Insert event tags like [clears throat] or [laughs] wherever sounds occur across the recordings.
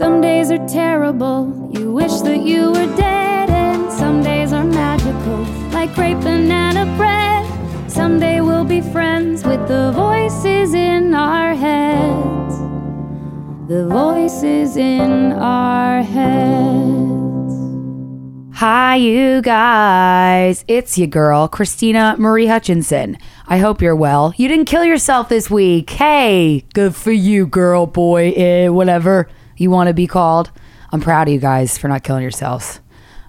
Some days are terrible, you wish that you were dead, and some days are magical, like great banana bread. Someday we'll be friends with the voices in our heads. The voices in our heads. Hi, you guys. It's your girl, Krystyna Marie Hutchinson. I hope you're well. You didn't kill yourself this week. Hey, good for you, girl, boy, eh, whatever you want to be called. I'm proud of you guys for not killing yourselves.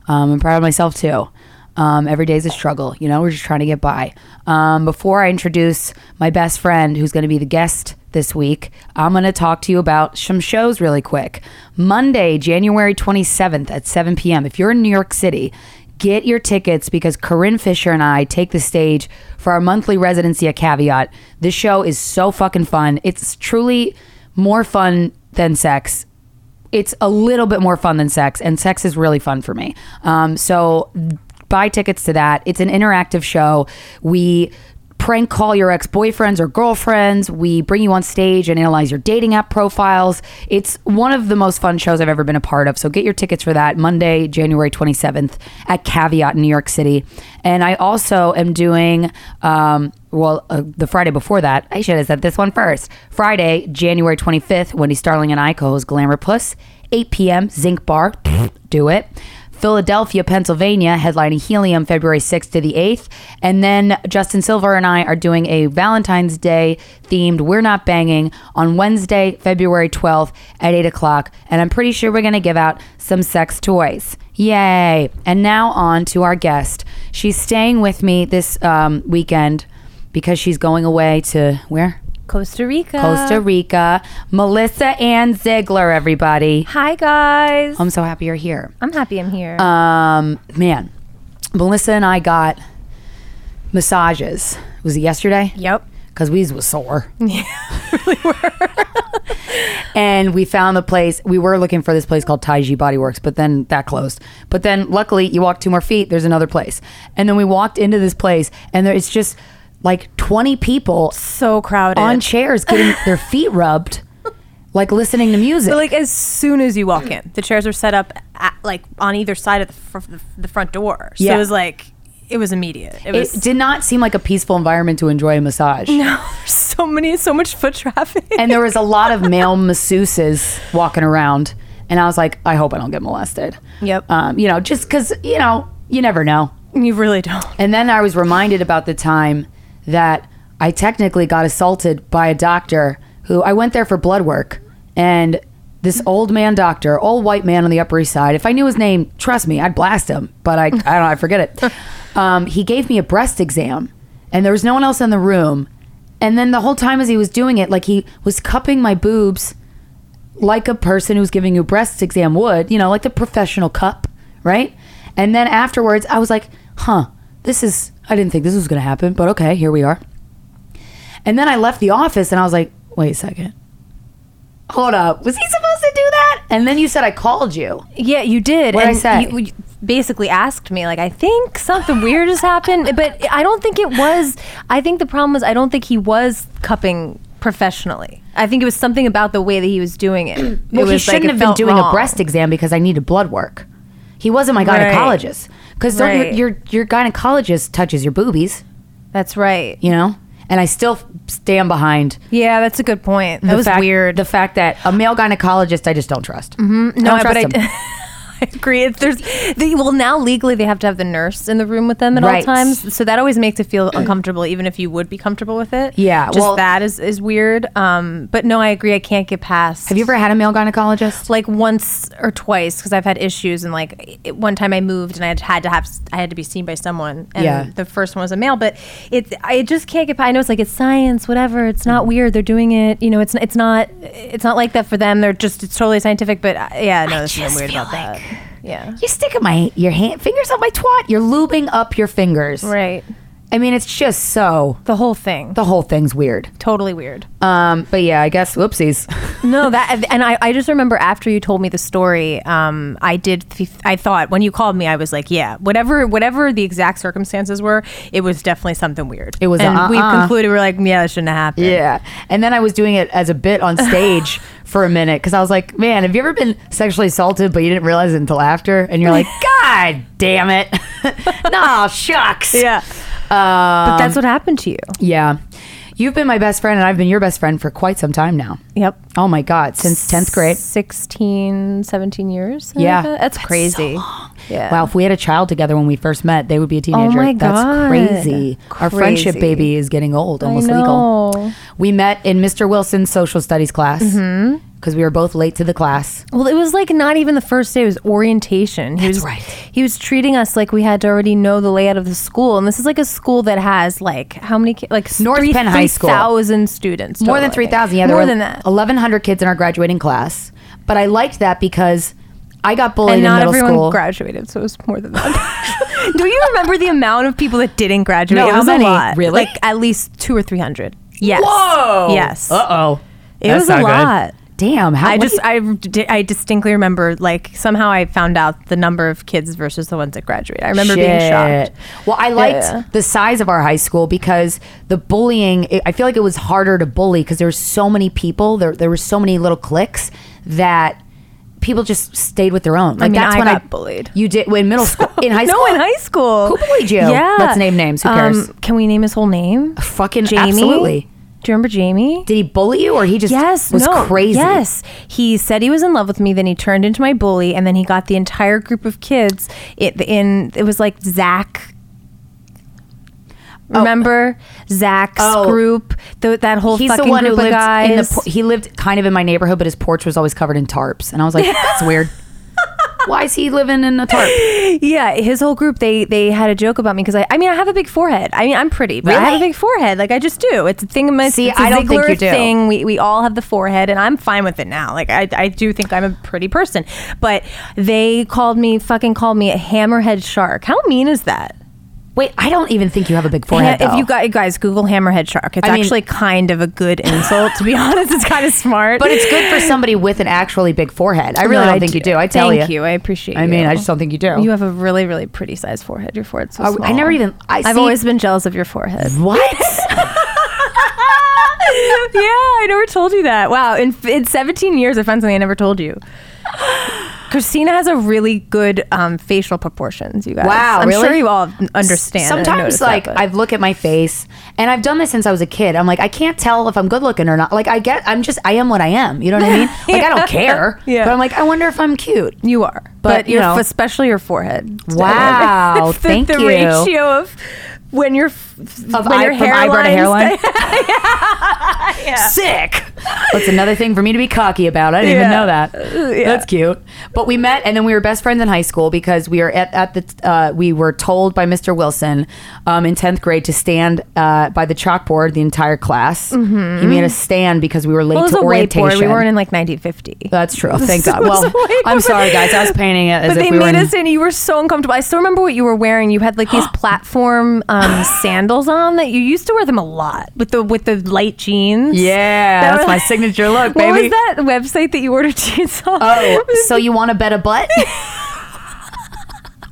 Um, I'm proud of myself too. Um, every day's a struggle. You know, we're just trying to get by. Um, before I introduce my best friend, who's going to be the guest this week, I'm going to talk to you about some shows really quick. Monday, January 27th at 7 p.m. If you're in New York City, get your tickets because Corinne Fisher and I take the stage for our monthly residency at Caveat. This show is so fucking fun. It's truly more fun than sex it's a little bit more fun than sex, and sex is really fun for me. Um, so buy tickets to that. It's an interactive show. We prank call your ex boyfriends or girlfriends. We bring you on stage and analyze your dating app profiles. It's one of the most fun shows I've ever been a part of. So get your tickets for that Monday, January 27th at Caveat in New York City. And I also am doing, um, well, uh, the Friday before that, I should have said this one first. Friday, January 25th, Wendy Starling and I co host Glamour Puss, 8 p.m., Zinc Bar. Do it. Philadelphia, Pennsylvania, headlining Helium February 6th to the 8th. And then Justin Silver and I are doing a Valentine's Day themed We're Not Banging on Wednesday, February 12th at 8 o'clock. And I'm pretty sure we're going to give out some sex toys. Yay. And now on to our guest. She's staying with me this um, weekend because she's going away to where? Costa Rica. Costa Rica. Melissa Ann Ziegler, everybody. Hi guys. I'm so happy you're here. I'm happy I'm here. Um, man, Melissa and I got massages. Was it yesterday? yep. Because we was sore. [laughs] Yeah, really were. [laughs] and we found the place. We were looking for this place called Taiji Body Works, but then that closed. But then, luckily, you walk two more feet. There's another place. And then we walked into this place, and there it's just like 20 people So crowded. on chairs getting [laughs] their feet rubbed, like listening to music. But like as soon as you walk in, the chairs are set up at, like on either side of the, fr- the, front door. So Yeah. it was like it was immediate. It it was did not seem like a peaceful environment to enjoy a massage. [laughs] No, so many so much foot traffic. and there was a lot of [laughs] male masseuses walking around and i was like i hope i don't get molested Yep. um, you know just because you know you never know you really don't. and then i was reminded about the time that i technically got assaulted by a doctor who i went there for blood work. And this old man doctor old white man on the upper east side if i knew his name trust me i'd blast him. But i, I don't know i forget it. [laughs] Um, he gave me a breast exam and there was no one else in the room. And then the whole time as he was doing it like he was cupping my boobs like a person who's giving you a breast exam would, you know, like the professional cup, right? And then afterwards, I was like, huh, this is, I didn't think this was going to happen, but okay, here we are. And then I left the office and I was like, wait a second. Hold up. Was he supposed to do that? And then you said I called you. Yeah, you did. What'd I and say? You, you basically asked me like I think something weird has happened, [laughs] but I don't think it was. I think the problem was I don't think he was cupping professionally. I think it was something about the way that he was doing it. [clears throat] it Well, he was like, shouldn't it have been doing a breast exam because I needed blood work. He wasn't my Right. Because Right. your, your, your gynecologist touches your boobies, That's right. you know? And I still stand behind Yeah, that's a good point. That was fact, weird. The fact that a male gynecologist, I just don't trust. Mm-hmm. no, don't trust I, him. I [laughs] [laughs] agree. It's, there's the, well now legally they have to have the nurse in the room with them at Right. all times, so that always makes it feel uncomfortable, even if you would be comfortable with it. Yeah, just well- that is is weird. Um, but no, I agree. I can't get past. Have you ever had a male gynecologist? like once or twice because I've had issues and like it, one time I moved and I had, had to have I had to be seen by someone and Yeah. the first one was a male but it's I just can't get past I know it's like it's science whatever it's not weird they're doing it you know it's it's not it's not like that for them they're just it's totally scientific but uh, yeah no there's just something weird about like- that yeah you stick my your hand fingers on my twat. You're lubing up your fingers. right I mean, it's just so The whole thing. the whole thing's weird. totally weird. Um, but yeah, I guess whoopsies. [laughs] No, that and I, I just remember after you told me the story, um, I did. Th- I thought when you called me, I was like, yeah, whatever, whatever the exact circumstances were, it was definitely something weird. It was a and we uh-uh. concluded we are like, yeah, that shouldn't have happened. Yeah. And then I was doing it as a bit on stage [laughs] for a minute because I was like, man, have you ever been sexually assaulted but you didn't realize it until after? And you're like, [laughs] God damn it. no, shucks. yeah. Um, But that's what happened to you. yeah. You've been my best friend and I've been your best friend for quite some time now. Yep. Oh my God. Since 10th grade. 16, 17 years. something Yeah. like that? That's, That's crazy. so long. Yeah. Wow, if we had a child together when we first met, they would be a teenager. Oh my That's God. crazy. Our friendship baby is getting old, almost legal. We met in Mr. Wilson's social studies class Mm-hmm. because we were both late to the class. Well, it was like not even the first day; it was orientation. He That's was, right. He was treating us like we had to already know the layout of the school, and this is like a school that has like how many? ki- Like North three, Penn High School. thousand students. More than three think. Yeah, there more than that. Eleven hundred kids in our graduating class. But I liked that because I got bullied And in not middle everyone school. graduated, so it was more than that. [laughs] Do you remember the amount of people that didn't graduate? No, it how was many? a lot. Really? Like at least two or three hundred. Yes. Whoa. Yes. Uh oh. It was a lot. Damn. How I just you- I, di- I distinctly remember like somehow I found out the number of kids versus the ones that graduate. I remember being shocked. Well, I liked Yeah. the size of our high school because the bullying. it- I feel like it was harder to bully because there were so many people. There, there were so many little cliques that people just stayed with their own. Like mean, that's I when got I bullied. You did in middle [laughs] school, in high no, school. No, in high school. Who bullied you? Yeah. Let's name names. Who cares? Um, can we name his whole name? Fucking Jamie. absolutely. Do you remember Jamie? Did he bully you or he just Yes, was no, crazy? Yes, he said he was in love with me. Then he turned into my bully, and then he got the entire group of kids. It in it was like Zach. Oh. Remember Zach's Oh. group? The, that whole He's fucking the one group of lived guys. in the. He lived kind of in my neighborhood, but his porch was always covered in tarps, and I was like, [laughs] "That's weird. Why is he living in a tarp?" Yeah, his whole group they they had a joke about me because I I mean I have a big forehead. I mean I'm pretty, but I have a big forehead. Like I just do. It's a thing of my See, it's a I don't think you do. thing. We we all have the forehead, and I'm fine with it now. Like I I do think I'm a pretty person, but they called me fucking called me a hammerhead shark. How mean is that? Wait, I don't even think you have a big forehead. if you guys guys Google hammerhead shark, it's I mean- actually kind of a good insult. to be [laughs] honest, it's kind of smart. But it's good for somebody with an actually big forehead. I really No, don't think you do. I tell you. Thank you. you. I appreciate. I mean, you. I just don't think you do. You have a really, really pretty sized forehead. Your forehead's so I- I never even- I have always been jealous of your forehead. what? [laughs] [laughs] yeah, I never told you that. Wow, in in 17 years, I found something I never told you. Krystyna has a really good um, facial proportions. You guys, Wow, I'm really? sure you all understand. Sometimes, notice that, like, I've look at my face, and I've done this since I was a kid. I'm like, I can't tell if I'm good looking or not. Like, I get, I'm just, I am what I am. You know what I mean? [laughs] Like, I don't care. Yeah. But I'm like, I wonder if I'm cute. you are, But, but, your know. especially your forehead. Wow, the, [laughs] thank the you. ratio of when your Of when eye- your from eyebrow to hairline? [laughs] Sick. That's another thing for me to be cocky about. I didn't even know that. yeah. That's cute. But we met, and then we were best friends in high school because we were at, at the. Uh, we were told by Mr. Wilson um, in tenth grade to stand uh, by the chalkboard the entire class. He made us stand because we were late Well, to orientation. We weren't in like 1950. That's true. [laughs] Thank God. Well. I'm sorry, guys. I was painting it as but they we made in, us in. You were so uncomfortable. I still remember what you were wearing. You had like these [gasps] platform um, sandals on that you used to wear them a lot with the with the light jeans. Yeah, That my signature look, What was that website that you ordered [laughs] jeans on? Oh, [laughs] so you want to bet a butt? [laughs]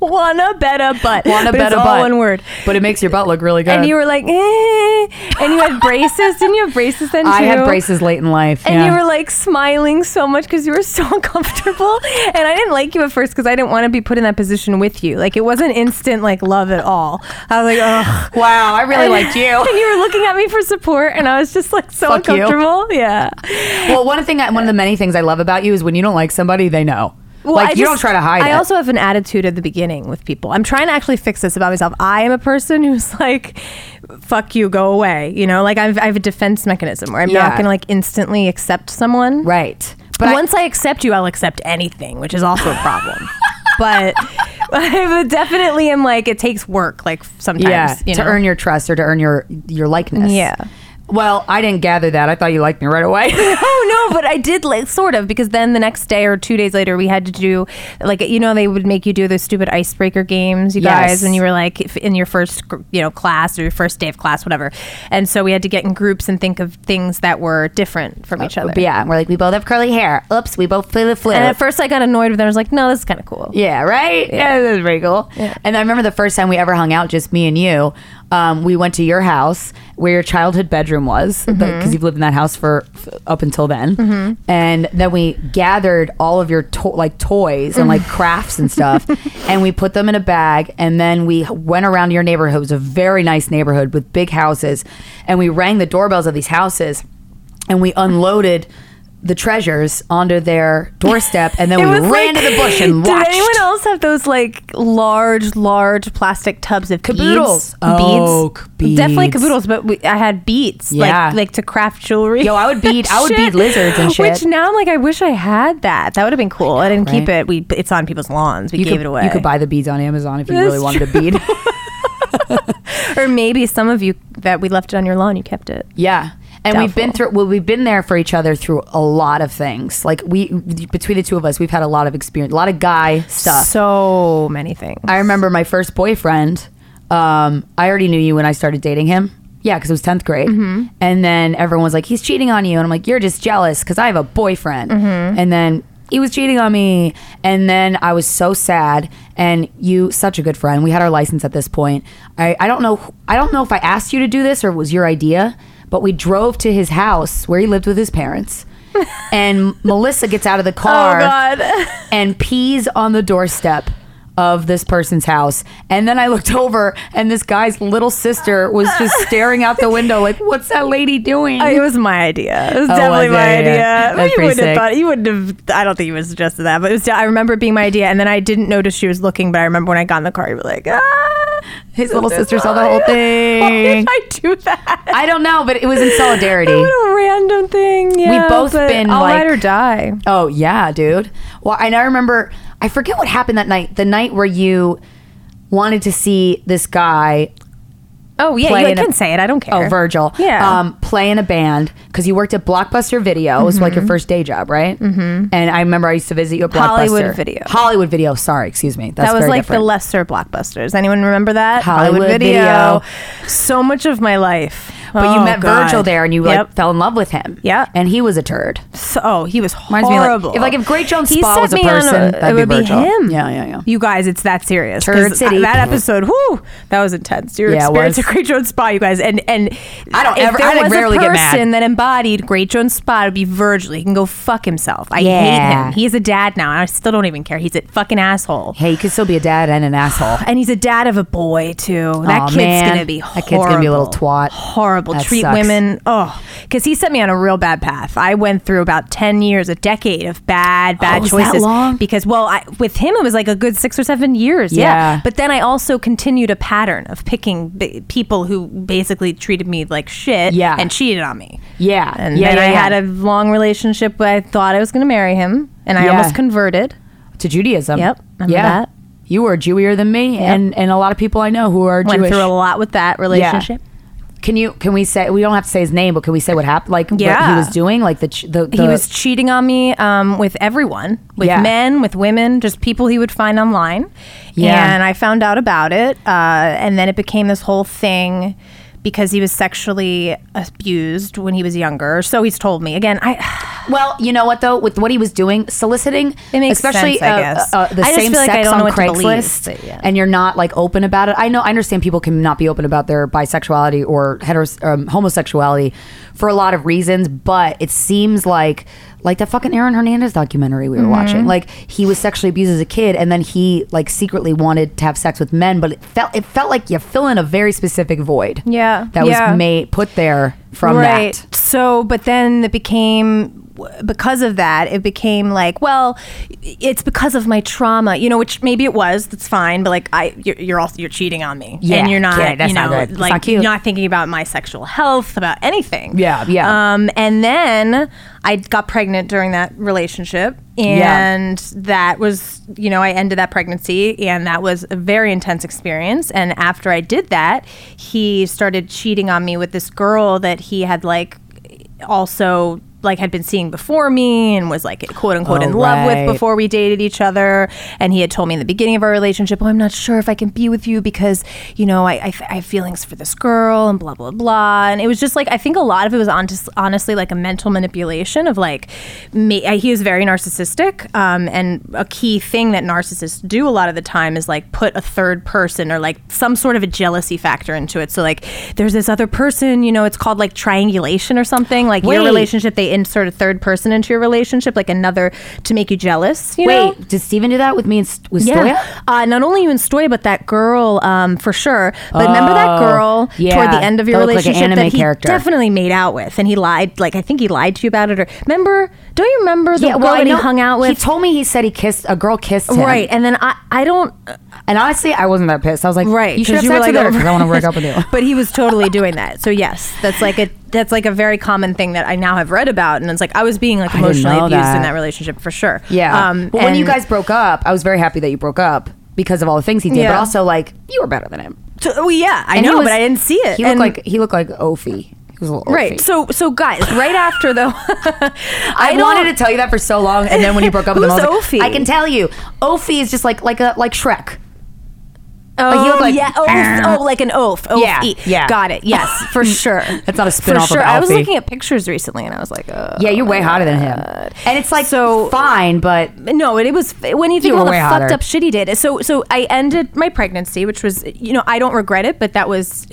wanna bet a butt. Want to But bet it's a all butt? one word. but it makes your butt look really good. And you were like, eh. and you had braces. Didn't you have braces then too? I had braces late in life. And yeah. you were like smiling so much because you were so [laughs] uncomfortable. And I didn't like you at first because I didn't want to be put in that position with you. Like it wasn't instant like love at all. I was like, ugh. wow, I really liked you. [laughs] And you were looking at me for support, and I was just like so Fuck you. uncomfortable. Yeah. Well, one thing, I, one of the many things I love about you is when you don't like somebody, they know. Well, like I you just- don't try to hide I it. also have an attitude at the beginning with people. I'm trying to actually fix this about myself. I am a person [laughs] who's like, "Fuck you, go away." You know, like I've, I have a defense mechanism where I'm Yeah. not going to like instantly accept someone. right. But But I- once I, accept you, I'll accept anything, which is also a problem. [laughs] but [laughs] I definitely am like it takes work. Like sometimes, yeah, you to know? earn your trust or to earn your your likeness. Yeah. Well, I didn't gather that. I thought you liked me right away. [laughs] [laughs] oh no, but I did like sort of because then the next day or two days later we had to do like you know they would make you do those stupid icebreaker games, you Yes. guys, when you were like in your first you know class or your first day of class, whatever. And so we had to get in groups and think of things that were different from each uh, other. Yeah, we're like, we both have curly hair. Oops, we both play the flute. And at first I got annoyed with them. I was like, no, this is kind of cool. Yeah, right? Yeah, [laughs] that was pretty cool. And I remember the first time we ever hung out, just me and you, um, we went to your house where your childhood bedroom was, because Mm-hmm. you've lived in that house for f- up until then. And then we gathered all of your to- like toys and like crafts and stuff, [laughs] and we put them in a bag. And then we went around your neighborhood. It was a very nice neighborhood with big houses, and we rang the doorbells of these houses, and we unloaded. The treasures onto their doorstep, and then [laughs] we ran like- to the bush and [laughs] watched. Did anyone else have those like large, large plastic tubs of Caboodles. beads? Oh, beads. Definitely caboodles, but we, I had beads. Yeah. Like, like to craft jewelry. Yo, I would bead- I would [laughs] bead lizards and shit. Which now I'm like, I wish I had that. That would have been cool. I, didn't keep it. We it's on people's lawns. We you gave could, it away. You could buy the beads on Amazon if you That's really wanted a bead. or maybe some of you that we left it on your lawn. You kept it. yeah. And we've been through well, we've been there for each other through a lot of things. Like we between the two of us, we've had a lot of experience, a lot of guy stuff. So many things. I remember my first boyfriend. Um, I already knew you when I started dating him. Yeah, because it was tenth grade, Mm-hmm. and then everyone was like, "He's cheating on you," and I'm like, "You're just jealous because I have a boyfriend." Mm-hmm. And then he was cheating on me, and then I was so sad. And you, such a good friend. We had our license at this point. I, I don't know. I don't know if I asked you to do this or it was your idea, but we drove to his house where he lived with his parents. and Melissa gets out of the [laughs] car Oh God. [laughs] and pees on the doorstep of this person's house. And then I looked over and this guy's little sister was just [laughs] staring out the window like, what's that lady doing? it was my idea. It was Oh, definitely was my idea. That's you wouldn't have thought. You wouldn't have. I don't think you would have suggested that, but it was. I remember it being my idea, and then I didn't notice she was looking. But I remember when I got in the car, you were like, ah. His little sister saw the whole [laughs] Why thing. did I do that? I don't know, but it was in solidarity. [laughs] What a random thing. Yeah, both but been, I'll like- die. Oh yeah, dude. Well, and I remember I forget what happened that night. The night where you wanted to see this guy Oh yeah, play you in a- can say it. I don't care. Oh, Virgil. Yeah. Um, play in a band because you worked at Blockbuster Video. It was like your first day job, right? Mm-hmm. And I remember I used to visit you at Blockbuster. Hollywood Video. Hollywood Video. Sorry, excuse me. That's that was like different. the lesser blockbusters. Anyone remember that? Hollywood Video. So much of my life. But you Oh, met God. Virgil there, and you Yep. like fell in love with him. Yeah. and he was a turd. So, oh, he was Reminds me like- horrible. if, like, if Great Jones He Spa was a person, it that'd be would be Virgil. him. Yeah, yeah, yeah. You guys, it's that serious. Turd City. That episode, whoo, that was intense. Your Yeah, experience at Great Jones Spa, you guys, and and I don't ever- There I, was rarely a get mad. person that embodied Great Jones Spa. It'd be Virgil. He can go fuck himself. I hate Yeah. him. He's a dad now, and I still don't even care. He's a fucking asshole. Hey, you could still be a dad and an asshole. And he's a dad of a boy too. That Aw, kid's man. gonna be horrible. That kid's gonna be a little twat. Horrible. That Treat sucks. women. Oh, because he set me on a real bad path. I went through about ten years, a decade of bad, bad Oh, choices. long? Because well, I, with him it was like a good six or seven years. Yeah. Yeah. But then I also continued a pattern of picking b- people who basically treated me like shit. Yeah. And cheated on me. Yeah, And yeah, then yeah, I yeah. had a long relationship. Where I thought I was going to marry him, and I almost converted. to Judaism. Yep, remember yeah. that? You were Jewier than me, and and a lot of people I know who are Went Jewish. through a lot with that relationship. Can you? Can we say? We don't have to say his name, but can we say what happened? Like what Yeah. he was doing, like the ch- the, the he was cheating on me um, with everyone, with Yeah. men, with women, just people he would find online. Yeah. And I found out about it, uh, and then it became this whole thing because he was sexually abused when he was younger. So he's told me again. I [sighs] Well, you know what though, with what he was doing, soliciting, It makes especially sense, I uh, guess. uh, uh, the I same like sex on to believe, Craigslist, yeah. and you're not like open about it. I know, I understand people can not be open about their bisexuality or heteros- um, homosexuality for a lot of reasons, but it seems like like that fucking Aaron Hernandez documentary we were Mm-hmm. watching. Like he was sexually abused as a kid, and then he like secretly wanted to have sex with men, but it felt it felt like you fill in a very specific void. Yeah, that yeah. was made put there from right. that. So, but then it became because of that, it became like, well, it's because of my trauma, you know, which maybe it was. That's fine, but like, I you're, you're also you're cheating on me, Yeah, and you're not, yeah, that's you not know, good. Like not you're not thinking about my sexual health, about anything. Yeah, yeah. Um, and then I got pregnant during that relationship, Yeah. and that was, you know, I ended that pregnancy, and that was a very intense experience. And after I did that, he started cheating on me with this girl that he had like also like had been seeing before me and was like quote unquote Oh, in love right. with before we dated each other. And he had told me in the beginning of our relationship oh i'm not sure if i can be with you because you know i, I, I have feelings for this girl and blah blah blah. And it was just like i think a lot of it was honest, honestly like a mental manipulation of like me, he was very narcissistic um, and a key thing that narcissists do a lot of the time is like put a third person or like some sort of a jealousy factor into it. So like there's this other person you know it's called like triangulation or something. Like your relationship they insert a third person into your relationship like another to make you jealous you know Wait, did Steven do that with me and St- with yeah. Stoya? Uh, not only you and Stoya, but that girl, um, for sure. But remember that Oh, girl yeah. toward the end of your That looked like an relationship anime that he character. definitely made out with, and he lied. Like I think he lied to you about it. Or remember? Don't you remember the girl I that he hung out with? He told me he said he kissed a girl kissed him. right, and then I, I don't. And honestly, I wasn't that pissed. I was like, Right, you should have 'cause sex were with her "Oh, because I want to [laughs] break up with you. [laughs] But he was totally doing that. So yes, that's like a that's like a very common thing that I now have read about, and it's like I was being like emotionally abused that. in that relationship for sure. Yeah. Um, but when you guys broke up, I was very happy that you broke up because of all the things he did. But also, like, you were better than him. So- oh yeah, I And know, was- but I didn't see it. He looked And- like he looked like Ophi. He was a little Right. So so guys, right after though, [laughs] I, I wanted to tell you that for so long, and then when you broke up with him, I like, I can tell you, Ophi is just like like a like Shrek. Oh, he looked like- yeah. Oath. Oh, like an oath. oath Yeah, E. yeah. Got it. Yes, [laughs] for sure. That's not a for spin-off of sure. I was looking at pictures recently, and I was like, uh, Yeah, you're way hotter than him, and it's like So- fine, but no, it, it was when you think You the way fucked up shit he did. So, so I ended my pregnancy, which was, you know, I don't regret it, but that was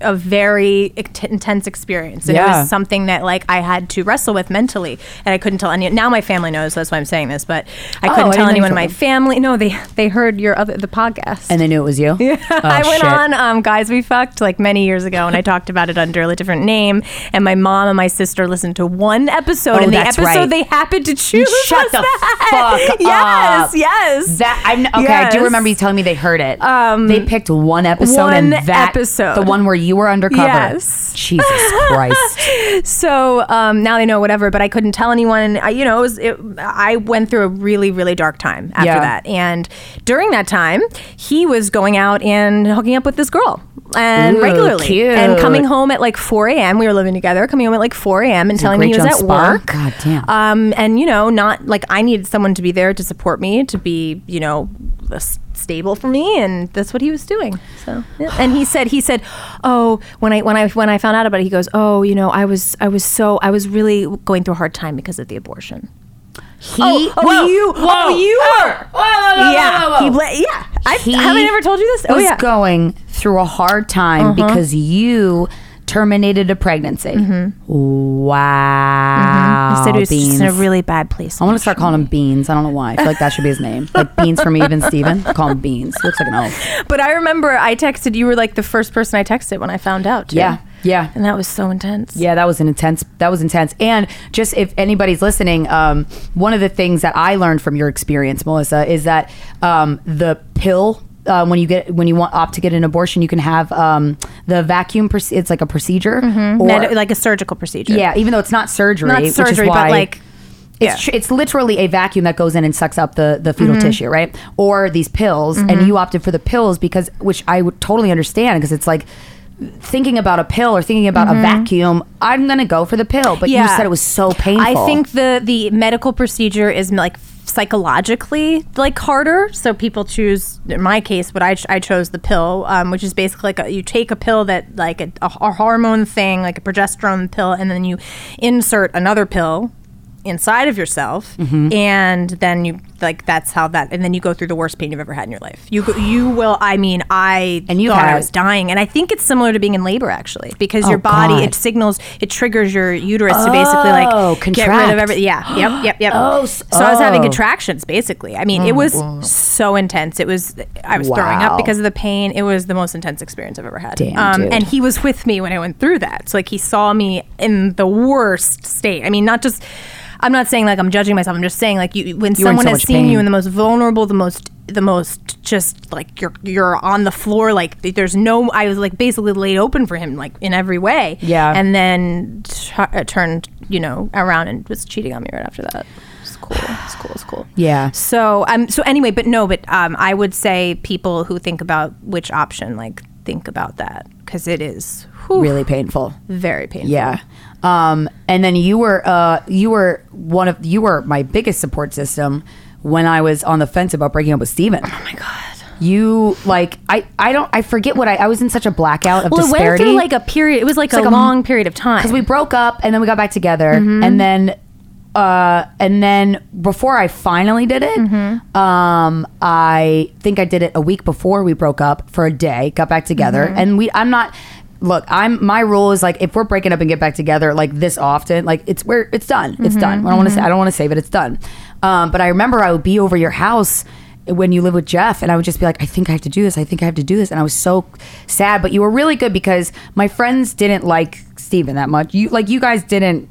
a very intense experience, and it was something that like I had to wrestle with mentally, and I couldn't tell anyone. Now my family knows, that's why I'm saying this, but I Oh, couldn't I tell you anyone in my family. No, they they heard your other the podcast. and they knew it was you. [laughs] Yeah, I went on um, Guys We Fucked like many years ago, and I talked about it under a different name. And my mom and my sister listened to one episode, Oh, and the episode right. they happened to choose Shut the that. fuck [laughs] yes, up. yes. That I okay. I do remember you telling me they heard it. Um, they picked one episode, and one that episode. the one where you were undercover. Yes. Jesus Christ. [laughs] so um, now they know whatever, but I couldn't tell anyone. And I, you know, it was it, I went through a really really dark time after Yeah. that, and during that time, he was going out and hooking up with this girl. And Ooh, regularly, cute. and coming home at like 4 a.m. We were living together, coming home at like 4 a.m. and telling me he was at Spa? work. God damn. Um, and you know, not like I needed someone to be there to support me, to be, you know, s- stable for me, and that's what he was doing. So, yeah. and he said, he said, oh, when I when I when I found out about it, he goes, oh, you know, I was I was so I was really going through a hard time because of the abortion. He, Oh, oh, whoa, you- whoa, oh, you were- whoa, whoa, whoa, yeah, he bla- yeah. I, He have I never told you this? Oh was yeah. going through a hard time Uh-huh. because you terminated a pregnancy. Wow. he said he was beans. in a really bad place. I want to start calling him Beans. I don't know why. I feel like that should be his name. Like Beans from even Steven. [laughs] Call him Beans. Looks like an oaf. But I remember I texted you were like the first person I texted when I found out. Too. Yeah. Yeah. And that was so intense. Yeah, that was an intense. That was intense. And just if anybody's listening, um, one of the things that I learned from your experience, Melissa, is that um, the pill. Uh, when you get when you want opt to get an abortion, you can have um, the vacuum. Proce- it's like a procedure, or Med- like a surgical procedure. yeah, even though it's not surgery, Not which is surgery, but like it's yeah. tr- it's literally a vacuum that goes in and sucks up the the Mm-hmm. fetal tissue, right? Or these pills, and you opted for the pills because, which I would totally understand because it's like thinking about a pill or thinking about a vacuum. I'm gonna go for the pill, but you Mm-hmm. Yeah. said it was so painful. I think the the medical procedure is like psychologically like harder. So people choose in my case what i, ch- I chose the pill um, which is basically like a, you take a pill that like a, a hormone thing like a progesterone pill and then you insert another pill inside of yourself Mm-hmm. and then you like that's how that and then you go through the worst pain you've ever had in your life. You go, you will i mean i And you thought i was dying and i think it's similar to being in labor actually because Oh, your body God. it signals it triggers your uterus to basically like Oh, get rid of everything yeah yep yep yep. Oh, so i was having oh. contractions basically. I mean it was so intense. It was i was throwing up because of the pain. It was the most intense experience i've ever had. Damn, um, and he was with me when i went through that. So like he saw me in the worst state. I mean not just I'm not saying like I'm judging myself. I'm just saying like you when You someone so has seen pain. you in the most vulnerable, the most the most just like you're you're on the floor like there's no I was like basically laid open for him like in every way. Yeah. And then t- turned, you know, around and was cheating on me right after that. It's cool. It's cool. It's cool. [sighs] Yeah. So um so anyway, but no, but um I would say people who think about which option like think about that because it is whew, Really painful. very painful. Yeah. Um, and then you were uh, you were one of you were my biggest support system when I was on the fence about breaking up with Steven. Oh my god. You like I I don't I forget what I I was in such a blackout of Well, it went through like a period. It was like a like a m- long period of time. because we broke up and then we got back together Mm-hmm. and then uh and then before i finally did it Mm-hmm. um i think i did it a week before we broke up for a day got back together Mm-hmm. and we i'm not look i'm my rule is like if we're breaking up and get back together like this often like it's where it's done it's done Mm-hmm. i don't want to say i don't want to say but it's done um but i remember i would be over your house when you live with Jeff, and I would just be like, I think I have to do this. I think I have to do this. And I was so sad, but you were really good because my friends didn't like Steven that much. You like you guys didn't.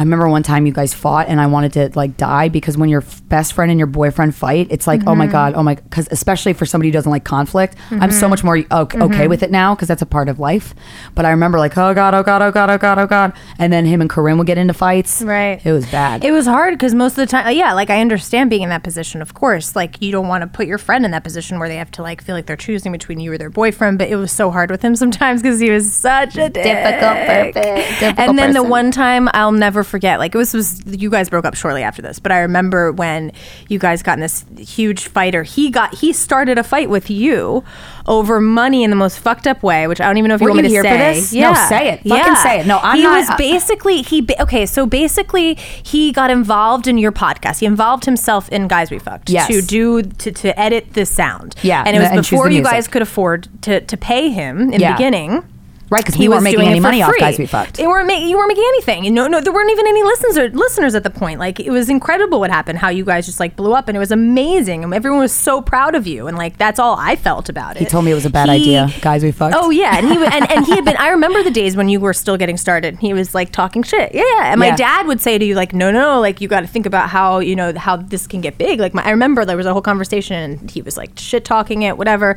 I remember one time you guys fought, and I wanted to like die because when your f- best friend and your boyfriend fight, it's like, oh my mm-hmm. god, oh my, because especially for somebody who doesn't like conflict, I'm so mm-hmm. much more okay, okay with it now because that's a part of life. But I remember like, oh god, oh god, oh god, oh god, oh god, and then him and Corinne would get into fights. Right. It was bad. It was hard because most of the time, yeah, like I understand being in that position, of course. Like you don't want to put your friend in that position where they have to like feel like they're choosing between you or their boyfriend. But it was so hard with him sometimes because he was such a dick. Difficult, perfect, difficult and then the person. one time I'll never forget, like it was, was you guys broke up shortly after this, but I remember when you guys got in this huge fight, or he got he started a fight with you over money in the most fucked up way, which I don't even know if you want me to say. this? No, say it. Fucking say it. No, I'm he not- He was basically he okay so basically he got involved in your podcast he involved himself in guys we fucked Yes. to do to, to edit the sound Yeah, and it was and before you guys could afford to to pay him in Yeah. the beginning Right, 'cause He we weren't making any money off free. Guys We Fucked. You weren't, you weren't making anything. You know, no, there weren't even any listeners or listeners at the point. Like it was incredible what happened. How you guys just like blew up, and it was amazing. And everyone was so proud of you. And like that's all I felt about it. he told me it was a bad He- idea. Guys We Fucked. Oh yeah, and he and, and he had been. [laughs] I remember the days when you were still getting started. He was like talking shit. Yeah, yeah. And my Yeah. dad would say to you like, no, no, no, like you got to think about how you know how this can get big. Like my, I remember there was a whole conversation, and he was like shit talking it, whatever.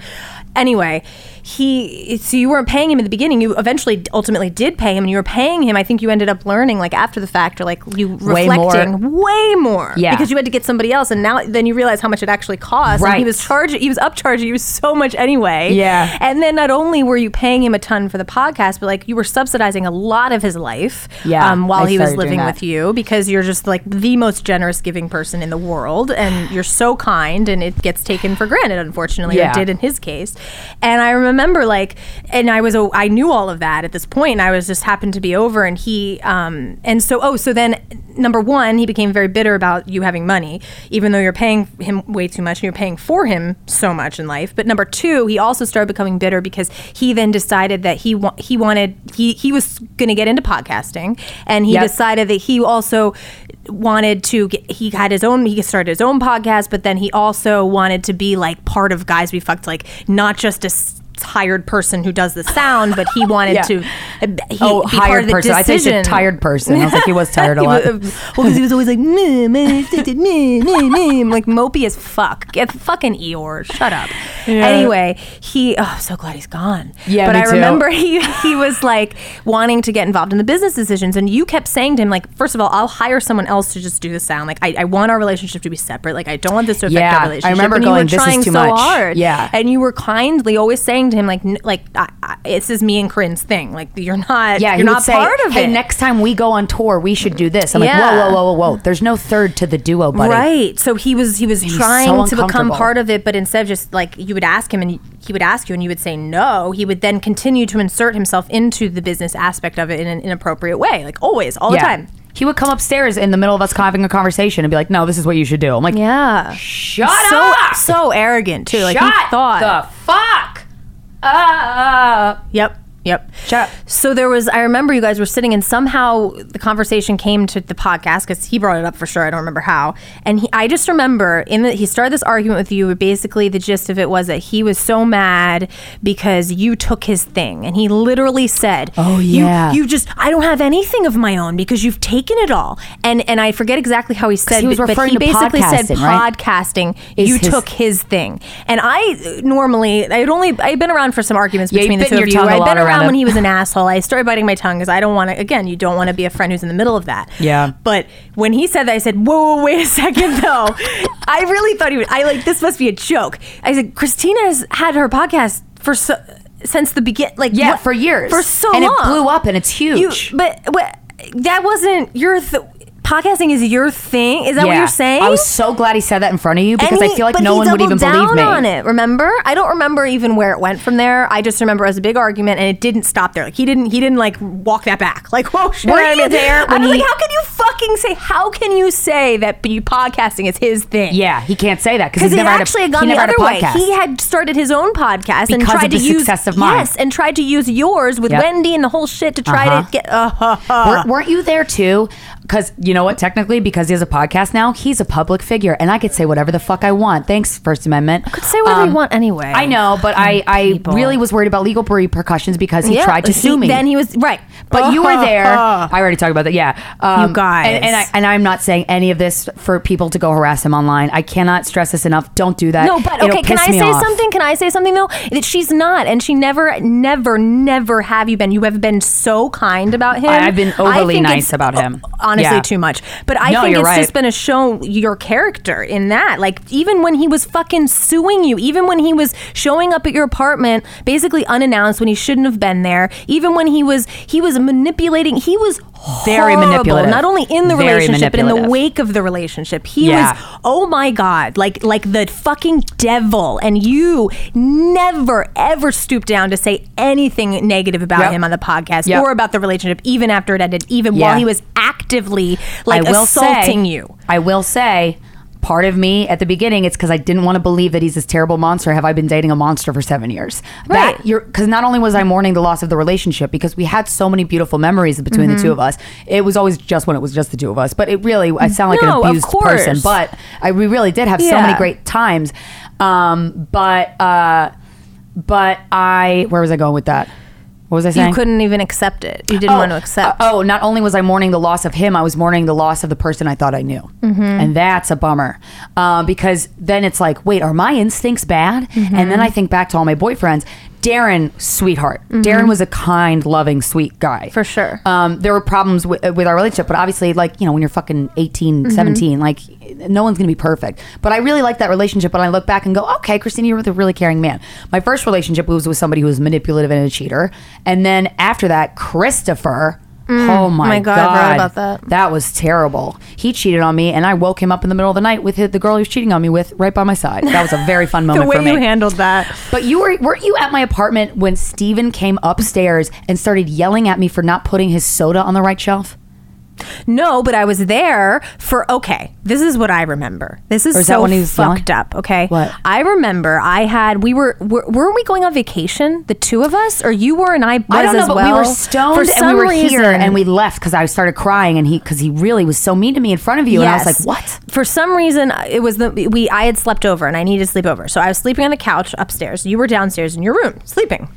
Anyway, he so you weren't paying him in the beginning. You eventually ultimately did pay him, and you were paying him. I think you ended up learning like after the fact, or like you Way more. reflecting way more. Yeah. because you had to get somebody else, and now then you realize how much it actually cost. And he was charging. He was upcharging you so much anyway. Yeah. And then not only were you paying him a ton for the podcast, but like you were subsidizing a lot of his life Yeah, um, while I he was living with you because you're just like the most generous giving person in the world and you're so kind and it gets taken for granted, unfortunately, Yeah. or did in his case. And I remember like, and I was, I knew all of that at this point and I was just happened to be over and he, um, and so, oh, so then number one, he became very bitter about you having money, even though you're paying him way too much and you're paying for him so much in life. But number two, he also started becoming bitter because he then decided that he wa- he wanted he he was going to get into podcasting, and he Yep. decided that he also wanted to get he had his own he started his own podcast but then he also wanted to be like part of guys we fucked like not just a hired person who does the sound but he wanted Yeah. to uh, he, oh, be hired person. I think decision. it's tired person. I was like, he was tired [laughs] a lot. was- well, because he was always like, meh, meh, meh, meh, meh, like mopey as fuck. Get fucking Eeyore. Shut up. Anyway, he. Oh, I'm so glad he's gone. Yeah, but I too. remember [laughs] he he was like wanting to get involved in the business decisions, and you kept saying to him like, first of all, I'll hire someone else to just do the sound. Like, I, I want our relationship to be separate. Like, I don't want this to affect Yeah, our relationship. I remember and going, you were "This is trying too so much." hard. Yeah. and you were kindly always saying to him like, n- like I, I, this is me and Corinne's thing. Like, you're not. Yeah, you're not say, part of "Hey, it. next time we go on tour, we should do this." I'm Yeah. like, "Whoa, whoa, whoa, whoa, whoa! There's no third to the duo, buddy." Right. So he was he was was trying so to become part of it, but instead of just like you would ask him and he would ask you and you would say no, he would then continue to insert himself into the business aspect of it in an inappropriate way, like always, all the time. He would come upstairs in the middle of us having a conversation and be like, "No, this is what you should do." I'm like, Yeah. "Shut so up! so arrogant too. Like Shut he thought. the fuck up!" Yep. Yep. So there was, I remember you guys were sitting, and somehow the conversation came to the podcast because he brought it up for sure. I don't remember how. And he, I just remember in the, he started this argument with you. But basically, the gist of it was that he was so mad because you took his thing, and he literally said, Oh, "You- yeah. you, just, I don't have anything of my own because you've taken it all." And and I forget exactly how he said, it. he was but, but referring he to basically said podcasting, right? podcasting. Is you his- took his thing, and I normally I'd only I'd been around for some arguments Yeah, between the two of you. I'd been around around when he was an asshole. I started biting my tongue because I don't want to. Again, you don't want to be a friend who's in the middle of that. Yeah. But when he said that, I said, "Whoa, whoa wait a [laughs] second, though." I really thought he would. I like this must be a joke. I said, "Krystyna has had her podcast for so." Since the begin, like Yeah, what- for years. for so And it long, blew up and it's You- huge. but, but that wasn't your th- podcasting. Is your thing? Is that what you're saying? I was so glad he said that in front of you because I he- feel like but no he one would even doubled believe down me. on it. Remember? I don't remember even where it went from there. I just remember it was a big argument, and it didn't stop there. Like he didn't. He didn't like walk that back. Like whoa, shit. Were I you mean, there I when was he- like, how can you fucking say? How can you say that you podcasting is his thing? Yeah, he can't say that because Because he's it never actually had had a, gone he the never other had a way. podcast. He had started his own podcast and Because tried of to the use success of mine. yes, and tried to use yours with Yep. Wendy and the whole shit to try Uh-huh. to get. Uh, Wer- weren't you there too? Because you know what? Technically, because he has a podcast now, he's a public figure, and I could say whatever the fuck I want. Thanks, First Amendment. I could say whatever you want anyway. I know, but I, I People. really was worried about legal repercussions because he Yeah, tried to he- sue me. Then he was right, But you were there. [laughs] I already talked about that. Yeah, um, You guys. and, and I and I'm not saying any of this for people to go harass him online. I cannot stress this enough. Don't do that. No, but It'll okay, can I say off. something? Can I say something though? That she's not, and she never, never, never have you been. You have been so kind about him. I- I've been overly nice about him. uh, Honestly, Yeah. too much. But I No, think it's right. just been a show your character in that. Like even when he was fucking suing you, even when he was showing up at your apartment basically unannounced when he shouldn't have been there, even when he was he was manipulating. He was Very horrible, manipulative. Not only in the Very relationship, but in the wake of the relationship. He Yeah. was oh my god like like the fucking devil and you never ever stoop down to say anything negative about Yep. him on the podcast Yep. or about the relationship even after it ended even Yeah. while he was actively like I will assaulting say, you I will say, part of me at the beginning, it's because I didn't want to believe that he's this terrible monster. Have I been dating a monster for seven years? Right. That you're because not only was I mourning the loss of the relationship because we had so many beautiful memories between Mm-hmm. the two of us. It was always just when it was just the two of us. But it really, I sound like No, an abused person, but I we really did have so many great times. Um, but uh, but I where was I going with that? What was I saying? you couldn't even accept it you didn't want to accept uh, oh, not only was I mourning the loss of him, I was mourning the loss of the person I thought I knew, Mm-hmm. and that's a bummer. Uh, because then it's like, wait, are my instincts bad? Mm-hmm. And then I think back to all my boyfriends. Darren, sweetheart. Darren was a kind, loving, sweet guy. Mm-hmm. For sure. Um, there were problems with, with our relationship, but obviously, like, you know, when you're fucking 18, Mm-hmm. 17, like, no one's going to be perfect. But I really like that relationship. But I look back and go, okay, Krystyna, you're with a really caring man. My first relationship was with somebody who was manipulative and a cheater. And then after that, Christopher. Oh my, Mm. my God, I heard about that. That was terrible. He cheated on me, and I woke him up in the middle of the night with the girl he was cheating on me with right by my side. That was a very fun [laughs] moment. the way for me. you handled that But you were weren't you at my apartment when Steven came upstairs and started yelling at me for not putting his soda on the right shelf? No, but I was there for okay. This is what I remember. This is, Or is that so when he was fucked up. Okay, What? I remember I had we were, were weren't we going on vacation the two of us or you were and I was I don't know, as but well. we were stoned For and we were here and we left because I started crying and he because he really was so mean to me in front of you and I was like, what? For some reason, it was the we. I had slept over and I needed to sleep over, so I was sleeping on the couch upstairs. You were downstairs in your room sleeping.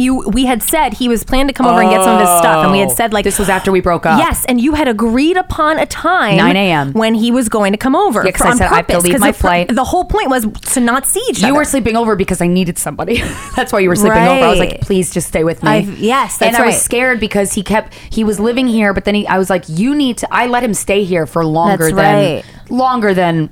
You, we had said he was planning to come over and get some of his stuff, and we had oh. said like Oh. This was after we broke up. Yes, and you had agreed upon a time 9 a.m.. when he was going to come over. Yeah, for- I said I have to purpose, leave my flight. The whole point was to not see each You other. were sleeping over because I needed somebody. [laughs] that's why you were sleeping over. I was like, please just stay with me. I've- yes, that's and I was right. scared because he kept he was living here, but then he I was like, you need to. I let him stay here for longer That's than right. longer than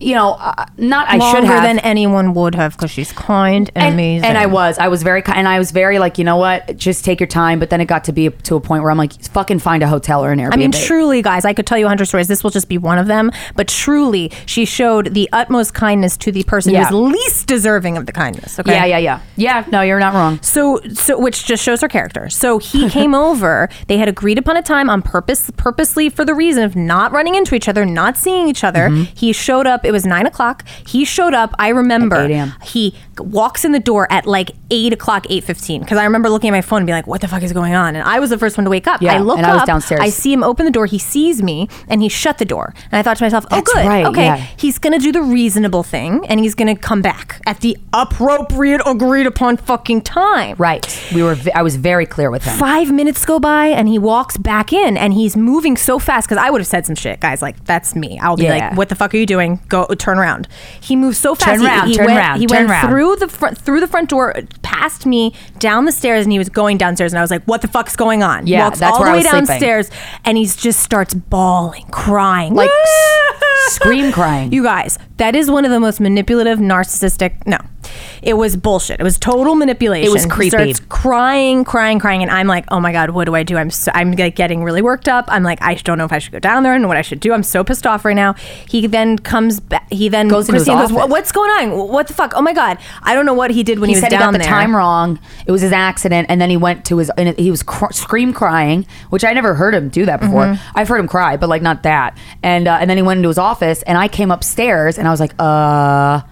you know. Uh, not I should have than anyone would have because she's kind and, and, amazing. and I was, I was very, ki- and I was very like, you know what, just take your time. But then it got to be to a point where I'm like, fucking find a hotel or an Airbnb. I mean, truly, guys, I could tell you a hundred stories. This will just be one of them. But truly, she showed the utmost kindness to the person Yeah. who's least deserving of the kindness. Okay. Yeah, yeah, yeah, yeah. No, you're not wrong. So, so which just shows her character. So he [laughs] came over. They had agreed upon a time on purpose, purposely for the reason of not running into each other, not seeing each other. Mm-hmm. He showed up It was nine o'clock. He showed up. I remember At 8 a.m.. he walks in the door at like eight o'clock, eight fifteen. Because I remember looking at my phone and be like, "What the fuck is going on?" And I was the first one to wake up. Yeah, I look and up. I was downstairs. I see him open the door. He sees me and he shut the door. And I thought to myself, "Oh, That's good. right, okay, yeah. he's gonna do the reasonable thing and he's gonna come back at the appropriate, agreed upon fucking time." Right. We were. v- I was very clear with him. Five minutes go by and he walks back in and he's moving so fast because I would have said some shit, guys. Like that's me. I'll be Yeah. like, "What the fuck are you doing? Go turn around." He moves so fast. Turn he, around, he turn went, around, He turn went around. through the front through the front door, past me, down the stairs, and he was going downstairs. And I was like, "What the fuck's going on?" Yeah, he walks that's all where the I way was sleeping. downstairs and he just starts bawling, crying, Like, s- [laughs] scream crying. You guys, that is one of the most manipulative, narcissistic. No, it was bullshit. It was total manipulation. It was He creepy. starts crying, crying, crying, and I'm like, oh my god, what do I do? I'm so, I'm like getting really worked up. I'm like, I don't know if I should go down there and what I should do. I'm so pissed off right now. He then comes back. He then Goes into his Christine goes, office. "What- what's going on? What the fuck? Oh my god, I don't know what he did when he he, was said he down got the there. time wrong. It was his accident, and then he went to his. And he was cr- scream crying, which I never heard him do that before. Mm-hmm. I've heard him cry, but like not that. And uh, and then he went into his office, and I came upstairs, and I was like, uh.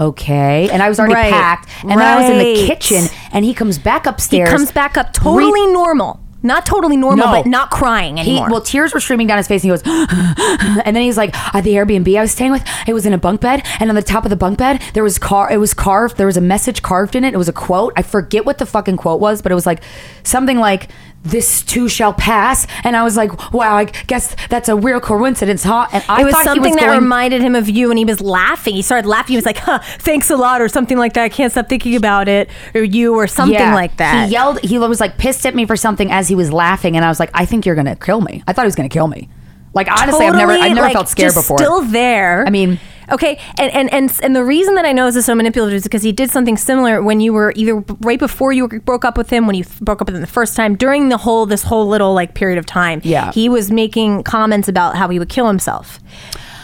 Okay, and I was already Right. packed, and then I was in the Right. kitchen, and he comes back upstairs. He comes back up totally normal. Not totally normal, No. but not crying He, anymore. well, tears were streaming down his face, and he goes, [gasps] and then he's like, at the Airbnb I was staying with, it was in a bunk bed, and on the top of the bunk bed there was car, it was carved, there was a message carved in it. It was a quote. I forget what the fucking quote was, but it was like something like, "This too shall pass," and I was like, wow, I guess that's a real coincidence, huh? And I it was something that going- reminded him of you, and he was laughing. He started laughing. He was like, "Huh, thanks a lot," or something like that. I can't stop thinking about it, or you, or something Yeah. like that. He yelled. He was like pissed at me for something as he was laughing, and I was like, I think you're gonna kill me. I thought he was gonna kill me. Like honestly, I've never, I've never like, felt scared before. Still there. I mean- okay, and and and and the reason that I know this is so manipulative is because he did something similar when you were either right before you broke up with him, when you broke up with him the first time, during the whole this whole little like period of time. Yeah. he was making comments about how he would kill himself.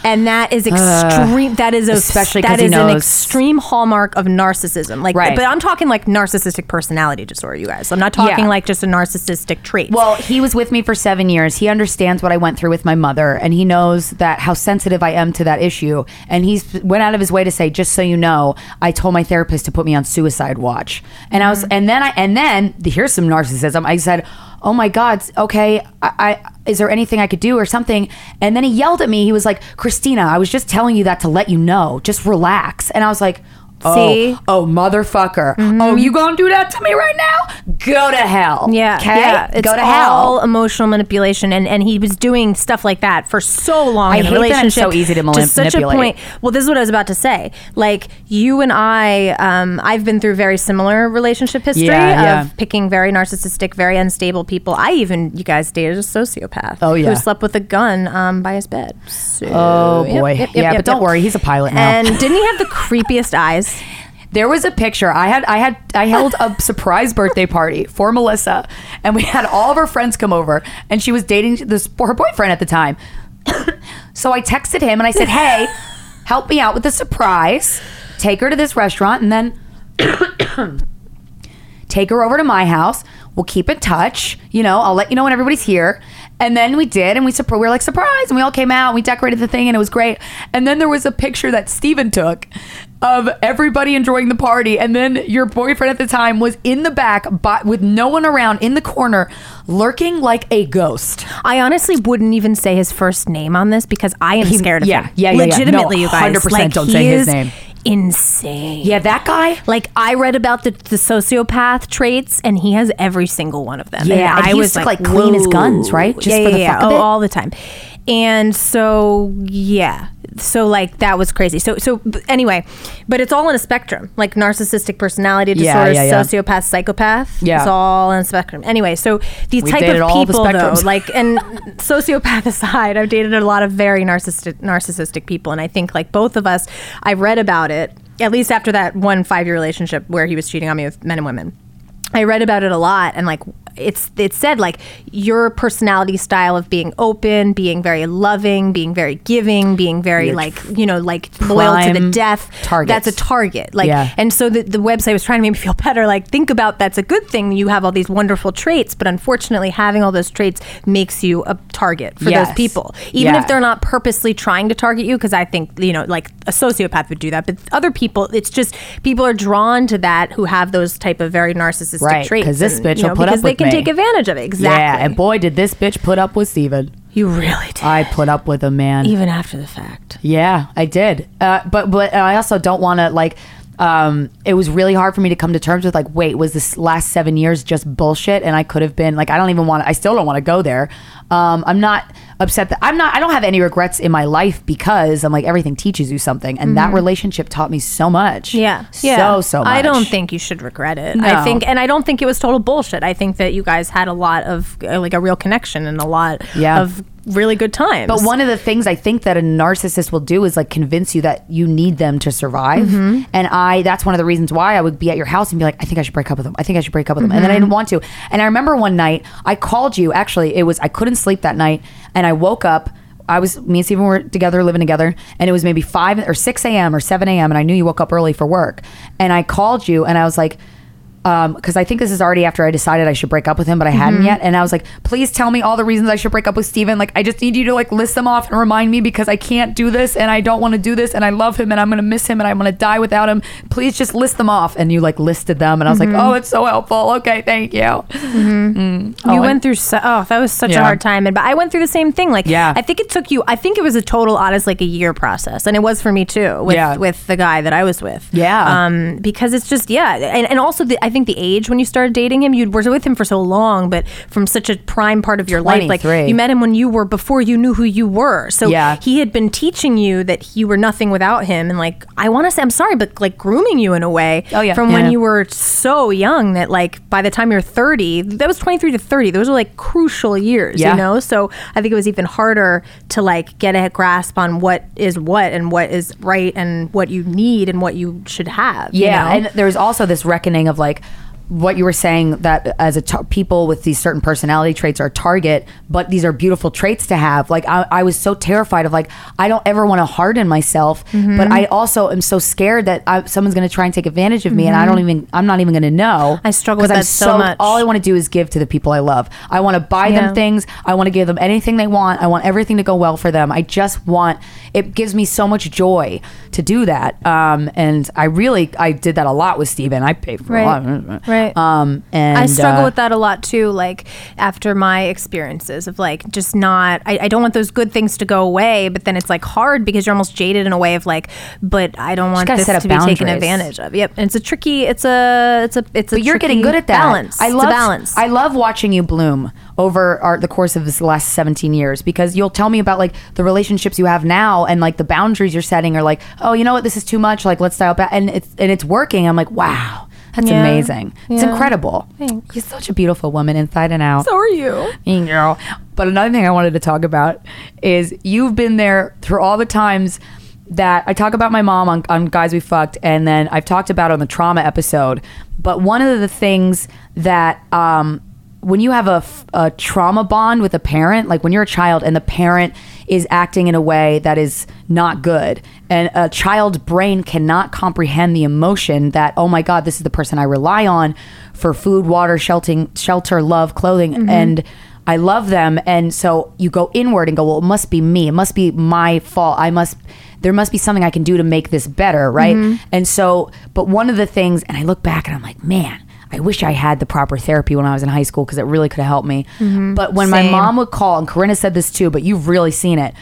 And that is extreme. that is a especially that is an extreme hallmark of narcissism. Like, Right. but I'm talking like narcissistic personality disorder, you guys. I'm not talking Yeah. like just a narcissistic trait. Well, he was with me for seven years. He understands what I went through with my mother, and he knows that how sensitive I am to that issue. And he's went out of his way to say, just so you know, I told my therapist to put me on suicide watch. And I was, mm-hmm. and then I, and then here's some narcissism. I said, oh my God, okay, I, I is there anything I could do or something? And then he yelled at me. He was like, Krystyna, I was just telling you that to let you know. Just relax. And I was like. Oh, See? oh, motherfucker! Oh, you gonna do that to me right now? Go to hell! Yeah, okay, yeah. It's go to all hell. emotional manipulation, and and he was doing stuff like that for so long I in hate that it's so easy to to such a manipulate. point. Well, this is what I was about to say. Like you and I, um, I've been through very similar relationship history Yeah, of yeah. picking very narcissistic, very unstable people. I even, you guys dated a sociopath. Oh, yeah. who slept with a gun um, by his bed. So, Oh, boy. yep, yep, Yeah, yep, but don't worry, he's a pilot now. And didn't he have the [laughs] creepiest eyes? There was a picture. I had I had I held a [laughs] surprise birthday party for Melissa, and we had all of her friends come over, and she was dating this her boyfriend at the time. [coughs] so I texted him and I said, [laughs] "Hey, help me out with the surprise. Take her to this restaurant, and then [coughs] take her over to my house. We'll keep in touch. You know, I'll let you know when everybody's here. And then we did, and we, we were like surprise, and we all came out. And we decorated the thing, and it was great. And then there was a picture that Steven took of everybody enjoying the party, and then your boyfriend at the time was in the back, but with no one around, in the corner, lurking like a ghost. I honestly wouldn't even say his first name on this because I am He- scared of yeah, him. yeah, yeah, yeah. Legitimately, No, you guys. 100% Like, don't say his is name. Insane. Yeah, that guy. Like I read about the, the sociopath traits, and he has every single one of them. Yeah, and I was to, like, clean his guns, right? Just yeah, for yeah, the yeah. fuck of oh, it? all the time. And so yeah, so like that was crazy. So so b- anyway, but it's all on a spectrum, like narcissistic personality disorder, yeah, yeah. sociopath, psychopath. Yeah. it's all on a spectrum. Anyway, so these We've type of the people, though, like and [laughs] sociopath aside, I've dated a lot of very narcissistic narcissistic people, and I think like both of us, I read about it at least after that one five year relationship where he was cheating on me with men and women. I read about it a lot, and like it's it said like your personality style of being open, being very loving, being very giving, being very like you know like loyal to the death. targets. That's a target. Like Yeah. and so the, the website was trying to make me feel [laughs] better. Like think about that's a good thing. You have all these wonderful traits, but unfortunately having all those traits makes you a target for Yes. those people, even Yeah. if they're not purposely trying to target you. Because I think you know like a sociopath would do that, but other people, it's just people are drawn to that who have those type of very narcissistic Right, traits. 'cause this and, bitch you will know, put up with because they can me. take advantage of it. Exactly. Yeah, and boy, did this bitch put up with Steven. you really did. I put up with a man. even after the fact. Yeah, I did. Uh, but but I also don't want to like. Um, it was really hard for me to come to terms with like, wait, was this last seven years just bullshit? And I could have been like, I don't even want. to I still don't want to go there. Um, I'm not upset that I'm not. I don't have any regrets in my life because I'm like everything teaches you something, and that relationship taught me so much. Mm-hmm. Yeah. so yeah. so much. I don't think you should regret it. No. I think, and I don't think it was total bullshit. I think that you guys had a lot of, uh, like, a real connection and a lot Yeah. of really good times. But one of the things I think that a narcissist will do is like convince you that you need them to survive. Mm-hmm. And I, that's one of the reasons why I would be at your house and be like, I think I should break up with them. I think I should break up with them. And then I Mm-hmm. didn't want to. And I remember one night I called you. Actually, it was, I couldn't sleep that night. And I woke up. I was, me and Steven were together, living together. And it was maybe 5 or 6 a.m. or 7 a.m. And I knew you woke up early for work. And I called you and I was like, because I think this is already after I decided I should break up with him, but I Mm-hmm. hadn't yet. And I was like, please tell me all the reasons I should break up with Steven. Like, I just need you to like list them off and remind me because I can't do this and I don't want to do this and I love him and I'm gonna miss him and I'm gonna die without him. Please just list them off. And you like listed them, and I was Mm-hmm. like, oh, it's so helpful. Okay, thank you. you Oh, and- went through so, oh that was such Yeah. a hard time and but i went through the same thing like Yeah. i think it took you i think it was a total honest like a year process and it was for me too with Yeah. with the guy that i was with Yeah. um because it's just yeah and, and also the, i think the age when you started dating him you were with him for so long but from such a prime part of your life like you met him when you were before you knew who you were so Yeah. he had been teaching you that you were nothing without him and like i want to say i'm sorry but like grooming you in a way Oh, yeah. from when you were so young that like by the time you're 30 that was 23 to 30 those are like crucial years Yeah. you know so i think it was even harder to like get a grasp on what is what and what is right and what you need and what you should have you Yeah, know? and there's also this reckoning of like what you were saying that as a people with these certain personality traits are a target, but these are beautiful traits to have. Like I, I was so terrified of like I don't ever want to harden myself, Mm-hmm. but I also am so scared that I, someone's going to try and take advantage of me, and I don't even I'm not even going to know. Mm-hmm. I struggle with I'm that so much. All I want to do is give to the people I love. I want to buy Yeah. them things. I want to give them anything they want. I want everything to go well for them. I just want. It gives me so much joy to do that. Um, and I really I did that a lot with Steven. I paid for Right. a lot. Right. Um, and I struggle uh, with that a lot too. Like after my experiences of like just not, I, I don't want those good things to go away, but then it's like hard because you're almost jaded in a way of like, but I don't want this to be taken advantage of. Yep, and it's a tricky, it's a, it's a, it's a. But you're getting good at that. Balance. I love balance. I love watching you bloom over our, the course of this last 17 years because you'll tell me about like the relationships you have now and like the boundaries you're setting are like, oh, you know what, this is too much. Like let's dial back, and it's and it's working. I'm like, wow. That's Yeah. amazing. It's incredible. Thanks. You're such a beautiful woman inside and out. so are you? mean girl. But another thing I wanted to talk about is you've been there through all the times that I talk about my mom on, on Guys We Fucked, and then I've talked about on the trauma episode. But one of the things that, um, when you have a trauma bond with a parent, like when you're a child and the parent is acting in a way that is not good, and a child's brain cannot comprehend the emotion that, oh my God, this is the person I rely on for food, water, shelter, shelter love, clothing, mm-hmm. and I love them. And so you go inward and go, well, it must be me. It must be my fault. I must, there must be something I can do to make this better. Right. Mm-hmm. And so, but one of the things, and I look back and I'm like, man, I wish I had the proper therapy when I was in high school because it really could have helped me. Mm-hmm. But when my mom would call, and Corinne said this too, but you've really seen it.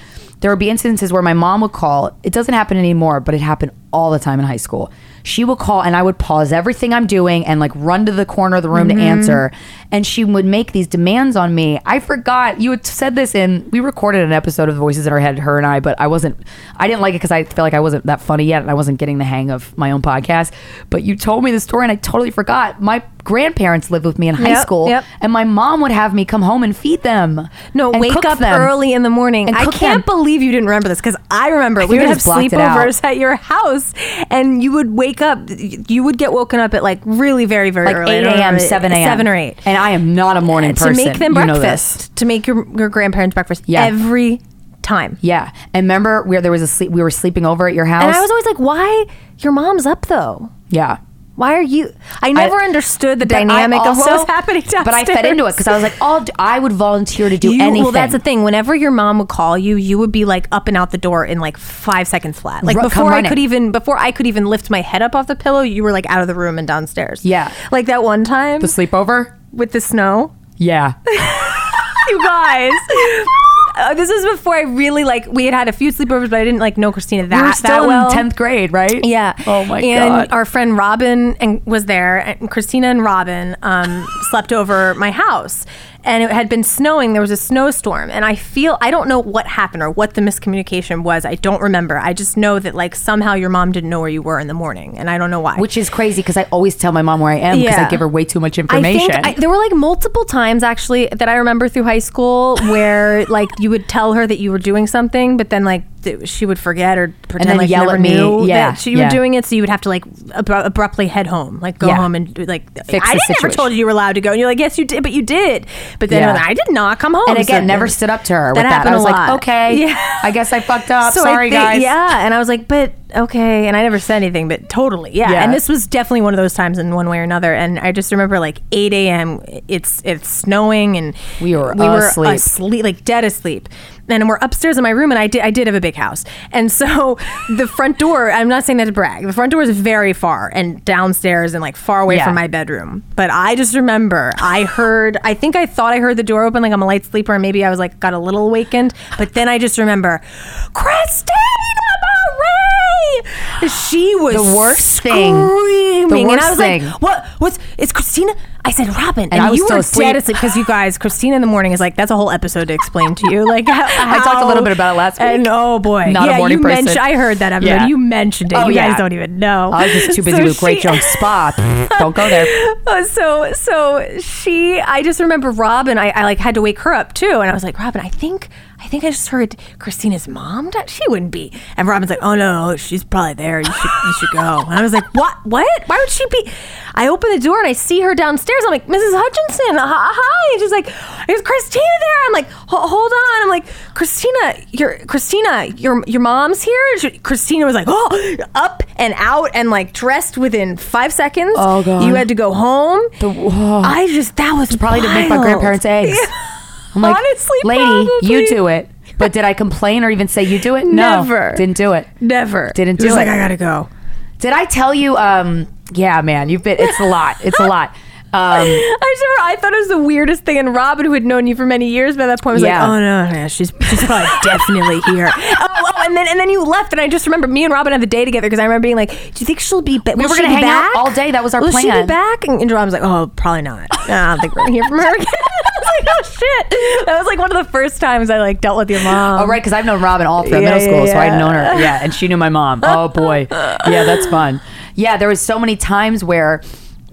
There would be instances where my mom would call. It doesn't happen anymore, but it happened all the time in high school. She would call and I would pause everything I'm doing and like run to the corner of the room to mm-hmm. answer. And she would make these demands on me. I forgot you had said this in, we recorded an episode of Voices in Our Head, her and I, but I wasn't, I didn't like it because I feel like I wasn't that funny yet and I wasn't getting the hang of my own podcast. But you told me the story and I totally forgot. My grandparents lived with me in high Yep, school yep. and my mom would have me come home and feed them. No, wake up them. early in the morning. I can't them. believe you didn't remember this because I remember we would have just blocked it out. sleepovers at your house house, and you would wake up. You would get woken up at like really very very Like early, 8 a.m., 7 a.m. seven or eight, And I am not a morning person. to make them You know this. breakfast, to make your your grandparents breakfast Yeah. every time. Yeah. And remember where there was a sleep, we were sleeping over at your house? And I was always like, why your mom's up though? yeah. Why are you? I never understood the I dynamic of what also- was happening downstairs. But I fed into it because I was like, oh, I would volunteer to do You- anything. Well, that's the thing. Whenever your mom would call you, you would be like up and out the door in like five seconds flat. Like come before I could even before I could even lift my head up off the pillow, you were like out of the room and downstairs. Yeah. like that one time The sleepover? with the snow. Yeah. [laughs] You guys. Uh, this was before I really like. We had had a few sleepovers, but I didn't like know Krystyna that we were that still well. in 10th grade, right? Yeah. Oh my and God. And our friend Robin and was there, and Krystyna and Robin um, [laughs] slept over my house, and it had been snowing. There was a snowstorm, and I feel I don't know what happened or what the miscommunication was. I don't remember. I just know that like somehow your mom didn't know where you were in the morning, and I don't know why. Which is crazy because I always tell my mom where I am because I give her way too much I information. think I, there were like multiple times actually that I remember through high school where like you would tell her that you were doing something, but then like th- she would forget or pretend like yell you never at me. knew Yeah, that she yeah. were doing it. So you would have to like abru- abruptly head home, like go Yeah. home and like Fix I the didn't ever told you you were allowed to go, and you're like yes you did, but you did. But then Yeah. I did not come home. and again, So- never stood up to her That with that. happened I was a like, okay, [laughs] Yeah. I guess I fucked up. So Sorry, think- guys. Yeah, and I was like, but okay, and I never said anything, but totally, yeah. Yeah. And this was definitely one of those times in one way or another. And I just remember like 8 a.m. It's it's snowing, and We were we were asleep. asleep, like dead asleep. And we're upstairs in my room, and I did I did have a big house, and so [laughs] the front door. I'm not saying that to brag. The front door is very far and downstairs and like far away Yeah. from my bedroom. But I just remember I heard. I think I thought I heard the door open, like I'm a light sleeper, and maybe I was like got a little awakened. But then I just remember, Krystyna Marie. She was The worst thing. screaming, The and I was thing. like, "What? What's? It's Krystyna." I said, "Robin," and, I was you were asleep. dead asleep because you guys, Krystyna in the morning is like that's a whole episode to explain to you. Like [laughs] I talked a little bit about it last and week. oh boy, Not a morning you person. mentioned. I heard that episode. Yeah. You mentioned it. Oh, you guys don't even know. I was just too busy So with Great she- Jones Spa. Don't go there. [laughs] Oh, so so she I just remember Robin I, I like had to wake her up too and I was like Robin I think I think I just heard Krystyna's mom she wouldn't be and Robin's like oh no she's probably there you should you should go and I was like what what why would she be I open the door and I see her downstairs I'm like Mrs. Hutchinson hi, hi. and she's like is Krystyna there I'm like hold on I'm like Krystyna your Krystyna your your mom's here She- Krystyna was like oh up and out and like dressed within five seconds Oh, God. you had to go home. The- whoa. I just that was Probably to make my grandparents' eggs. Yeah. [laughs] I'm like, Honestly, lady, probably. you do it. But did I complain or even say you do it? No, Never. didn't do it. Never Didn't He was do like. I gotta go. Did I tell you? Um, yeah, man, you've been. It's a lot. It's a lot. Um, [laughs] I just remember I thought it was the weirdest thing, and Robin, who had known you for many years by that point, was Yeah. like, "Oh no, no, she's she's probably [laughs] definitely here." Oh, oh, and then and then you left, and I just remember me and Robin had the day together because I remember being like, "Do you think she'll be? Ba- We will were she gonna hang out all day. That was our will she plan. be back?" And, and Robin's like, "Oh, probably not. [laughs] No, I don't think we're gonna hear from her again." I was like, "Oh shit!" That was like one of the first times I like dealt with your mom. Oh, right, because I've known Robin all through Yeah, middle school, yeah, so I'd known her. Yeah, and she knew my mom. Oh boy, yeah, that's fun. Yeah, there was so many times where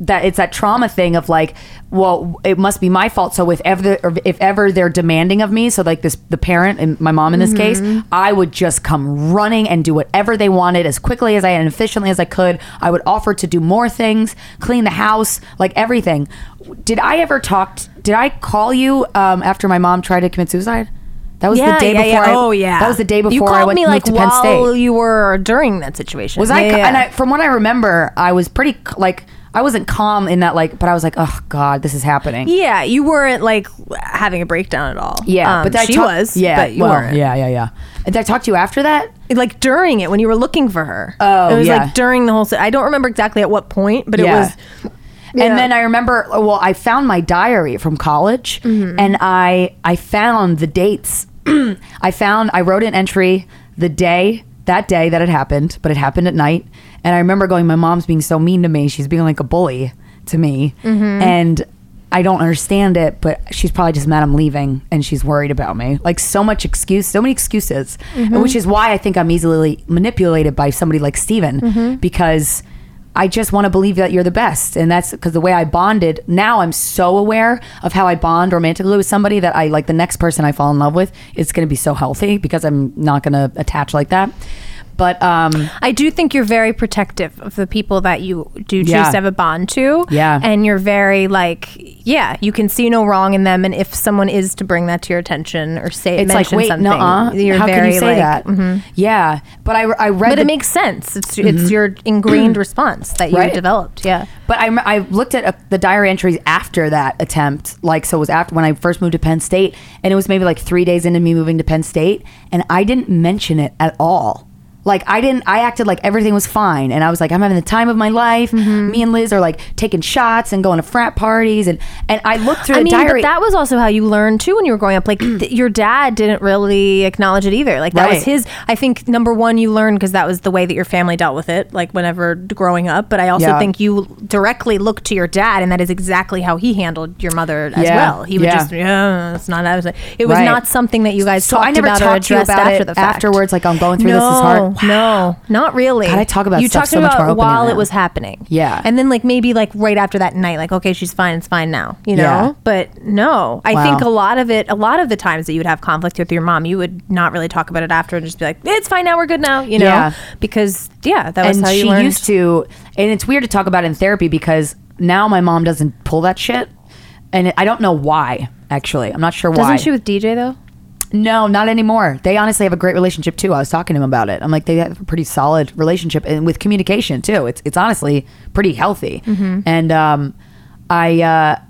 that it's that trauma thing of like, well, it must be my fault. So if ever if ever they're demanding of me, so like this the parent and my mom in this case, I would just come running and do whatever they wanted as quickly as I and efficiently as I could. I would offer to do more things, clean the house, like everything. Did I ever talk? t- did I call you um, after my mom tried to commit suicide? That was yeah, the day yeah, before. yeah. I, oh yeah, That was the day before you I went me like to Penn while State. you were during that situation. Was I? And I, from what I remember, I was pretty like I wasn't calm in that like, but I was like, oh god, this is happening. Yeah, you weren't like having a breakdown at all. Yeah, Um, but I she talk- was. Yeah, but you well, weren't. yeah, yeah, yeah. And did I talk to you after that? like during it when you were looking for her. Oh, it was yeah. like during the whole. se- I don't remember exactly at what point, but Yeah. it was. Yeah. And then I remember, well, I found my diary from college, Mm-hmm. and I I found the dates. [clears throat] I found I wrote an entry the day that day that it happened, but it happened at night. And I remember going, my mom's being so mean to me. She's being like a bully to me, Mm-hmm. and I don't understand it. But she's probably just mad I'm leaving, and she's worried about me. Like so much excuse, so many excuses, Mm-hmm. which is why I think I'm easily manipulated by somebody like Steven Mm-hmm. because. I just want to believe that you're the best. And that's because the way I bonded, now I'm so aware of how I bond romantically with somebody that I like the next person I fall in love with, it's going to be so healthy because I'm not going to attach like that. But um, I do think you're very protective of the people that you do choose Yeah. to have a bond to. Yeah. And you're very like, yeah, you can see no wrong in them. And if someone is to bring that to your attention or say, it's like, wait, something, no, you're how very can you say like, that? mhm. Yeah, but I, I read. But the- it makes sense. It's it's your ingrained [clears throat] response that you Right. developed. Yeah. But I, I looked at uh, the diary entries after that attempt. Like, so it was after when I first moved to Penn State, and it was maybe like three days into me moving to Penn State, and I didn't mention it at all. Like, I didn't, I acted like everything was fine. And I was like, I'm having the time of my life. Mm-hmm. Me and Liz are like taking shots and going to frat parties. And, and I looked through I the mean, diary. but that was also how you learned too when you were growing up. Like [clears throat] th- your dad didn't really acknowledge it either. Like that was his. I think number one, you learned because that was the way that your family dealt with it. Like whenever growing up. But I also Yeah. think you directly looked to your dad, and that is exactly how he handled your mother as Yeah. well. He would Yeah. just, yeah, it's not. I was like, it was Right. not something that you guys So talked I never about or talked to you addressed about after it the fact. afterwards, like, I'm going through no, this, it's hard. No, not really. God, I talk about you stuff talked so much about more openly while now. it was happening. Yeah. and then like maybe like right after that night, like okay, she's fine. It's fine now. You know. Yeah. But no, I Wow. think a lot of it, a lot of the times that you would have conflict with your mom, you would not really talk about it after and just be like, it's fine now, we're good now, you know? Yeah. Because, yeah, that was and how you she learned. used to and it's weird to talk about in therapy because now my mom doesn't pull that shit and i don't know why actually i'm not sure why Doesn't she with DJ though? No not anymore. They honestly have a great relationship too. I was talking to him about it. I'm like they have a pretty solid relationship and with communication too. It's it's honestly pretty healthy. Mm-hmm. and um i uh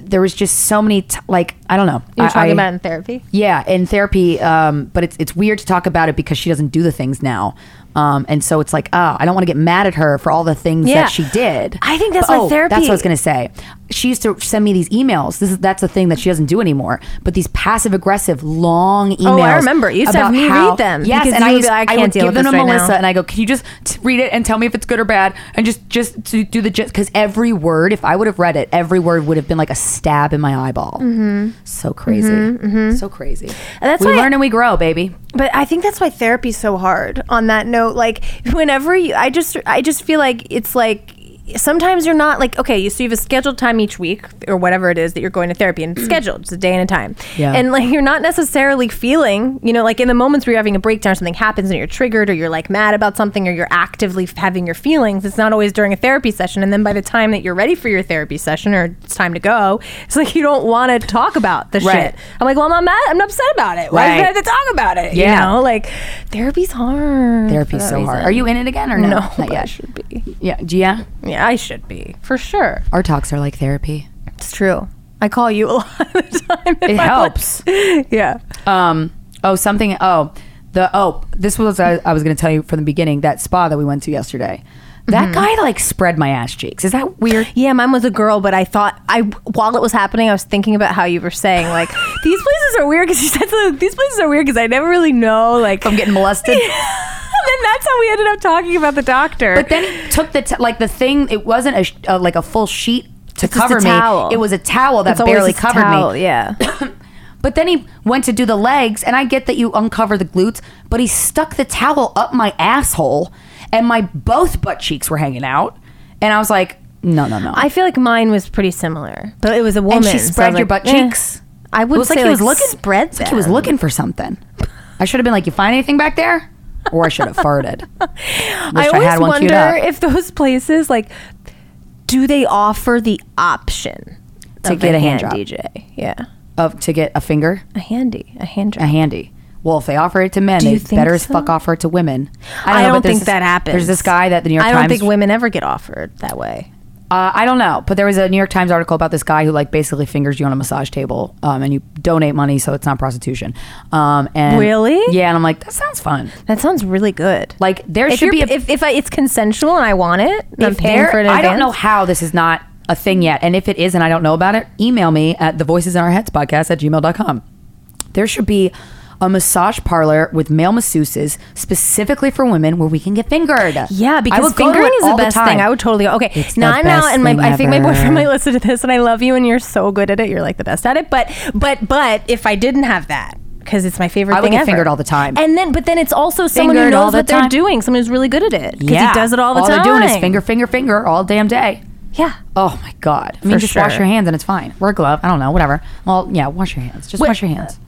there was just so many t- like i don't know You're I- talking I- about in therapy? yeah, in therapy, um, but it's it's weird to talk about it because she doesn't do the things now, um, and so it's like, oh, I don't want to get mad at her for all the things Yeah. that she did. I think that's But- why oh, therapy- That's what I was gonna say. She used to send me these emails. This is that's the thing that she doesn't do anymore. But these passive aggressive long emails. Oh, I remember. You used to have about me how- read them Yes, and I would used, like, I I would deal give with them to right Melissa, now. and I go, can you just t- read it and tell me if it's good or bad, and just just to do the gist because every word, if I would have read it, every word would have been like a stab in my eyeball. So crazy, mm-hmm, mm-hmm. so crazy. And that's we why- learn and we grow, baby. But I think that's why therapy's so hard. On that note, like whenever you, I just, I just feel like it's like sometimes you're not like okay. You so you have a scheduled time each week or whatever it is that you're going to therapy and it's [clears throat] scheduled, it's a day and a time. Yeah. And like you're not necessarily feeling, you know, like in the moments where you're having a breakdown, or something happens and you're triggered or you're like mad about something or you're actively having your feelings. It's not always during a therapy session. And then by the time that you're ready for your therapy session or it's time to go, it's like you don't want to talk about the Right. shit. I'm like, well, I'm not mad. I'm not upset about it. Why do Right. I have to talk about it? Yeah. You know, like therapy's hard. Therapy's so hard. Are you in it again or no? No, Not yet. should be. Yeah, yeah. Yeah, I should be for sure. Our talks are like therapy. It's true. I call you a [laughs] lot of the time. It I'm helps. like- [laughs] yeah. Um. Oh, something. Oh, the. Oh, this was I, I was going to tell you from the beginning. That spa that we went to yesterday. That Mm-hmm. guy like spread my ass cheeks. Is that weird? Yeah, mine was a girl, but I thought I while it was happening, I was thinking about how you were saying like [laughs] these places are weird because you said something, these places are weird because I never really know like I'm getting molested. And [laughs] then that's how we ended up talking about the doctor. But then he took the t- like the thing. It wasn't a sh- uh, like a full sheet to It's just cover a me. towel. It was a towel that It's always barely a covered towel, me. Yeah. [coughs] But then he went to do the legs, and I get that you uncover the glutes, but he stuck the towel up my asshole, and my both butt cheeks were hanging out, and I was like, no, no, no. I feel like mine was pretty similar, but it was a woman. and she so I spread was your like, butt eh. cheeks. I would it was say like he was looking. spread it's like he was them. looking for something. I should have been like, you find anything back there, [laughs] or I should have farted. [laughs] I always wonder if those places like do they offer the option To get a hand hand job. DJ? Yeah, of to get a finger, a handy, a hand job. a handy. Well, if they offer it to men, they better as so? fuck offer it to women. I know, don't, think this- that happens. There's this guy that the New York Times I don't think women ever get offered that way. Uh, I don't know, but there was a New York Times article about this guy who like basically fingers you on a massage table, um, and you donate money, so it's not prostitution. Um, and Really? Yeah, and I'm like, that sounds fun. That sounds really good. Like there if should be a if if I, it's consensual and I want it, I'm paying for it. I don't know how this is not a thing yet, and if it is, and I don't know about it, email me at the Voices in Our Heads podcast at gmail.com. There should be a massage parlor with male masseuses specifically for women where we can get fingered. Yeah, because go fingering is the best time. thing. I would totally okay. It's the now and my I think my boyfriend might listen to this, and I love you, and you're so good at it. You're like the best at it. But but but if I didn't have that. Because it's my favorite I would thing get ever. fingered all the time. and then but then it's also someone who all knows the what they're time. doing. Someone who's really good at it because yeah, he does it all the all time. they're doing is finger, finger, finger all damn day. Yeah. Oh my god! I mean, For just wash sure. your hands and it's fine. Wear a glove. I don't know, whatever. Well, yeah, wash your hands. Just Wait, wash your hands.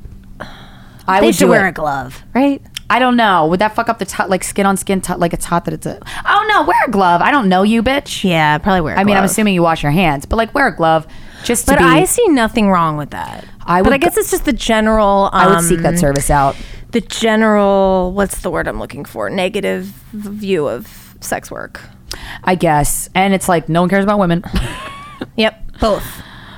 I They would should wear it. a glove, right? I don't know. Would that fuck up the like skin on skin, tot, like it's hot that it's a. Oh no, wear a glove. I don't know you, bitch. Yeah, probably wear. I I mean, I'm assuming you wash your hands, but like wear a glove just to But be. I see nothing wrong with that. I but would I guess it's just the general. I would seek that um, service out. The general, what's the word I'm looking for? Negative view of sex work. I guess, and it's like no one cares about women. Yep, both.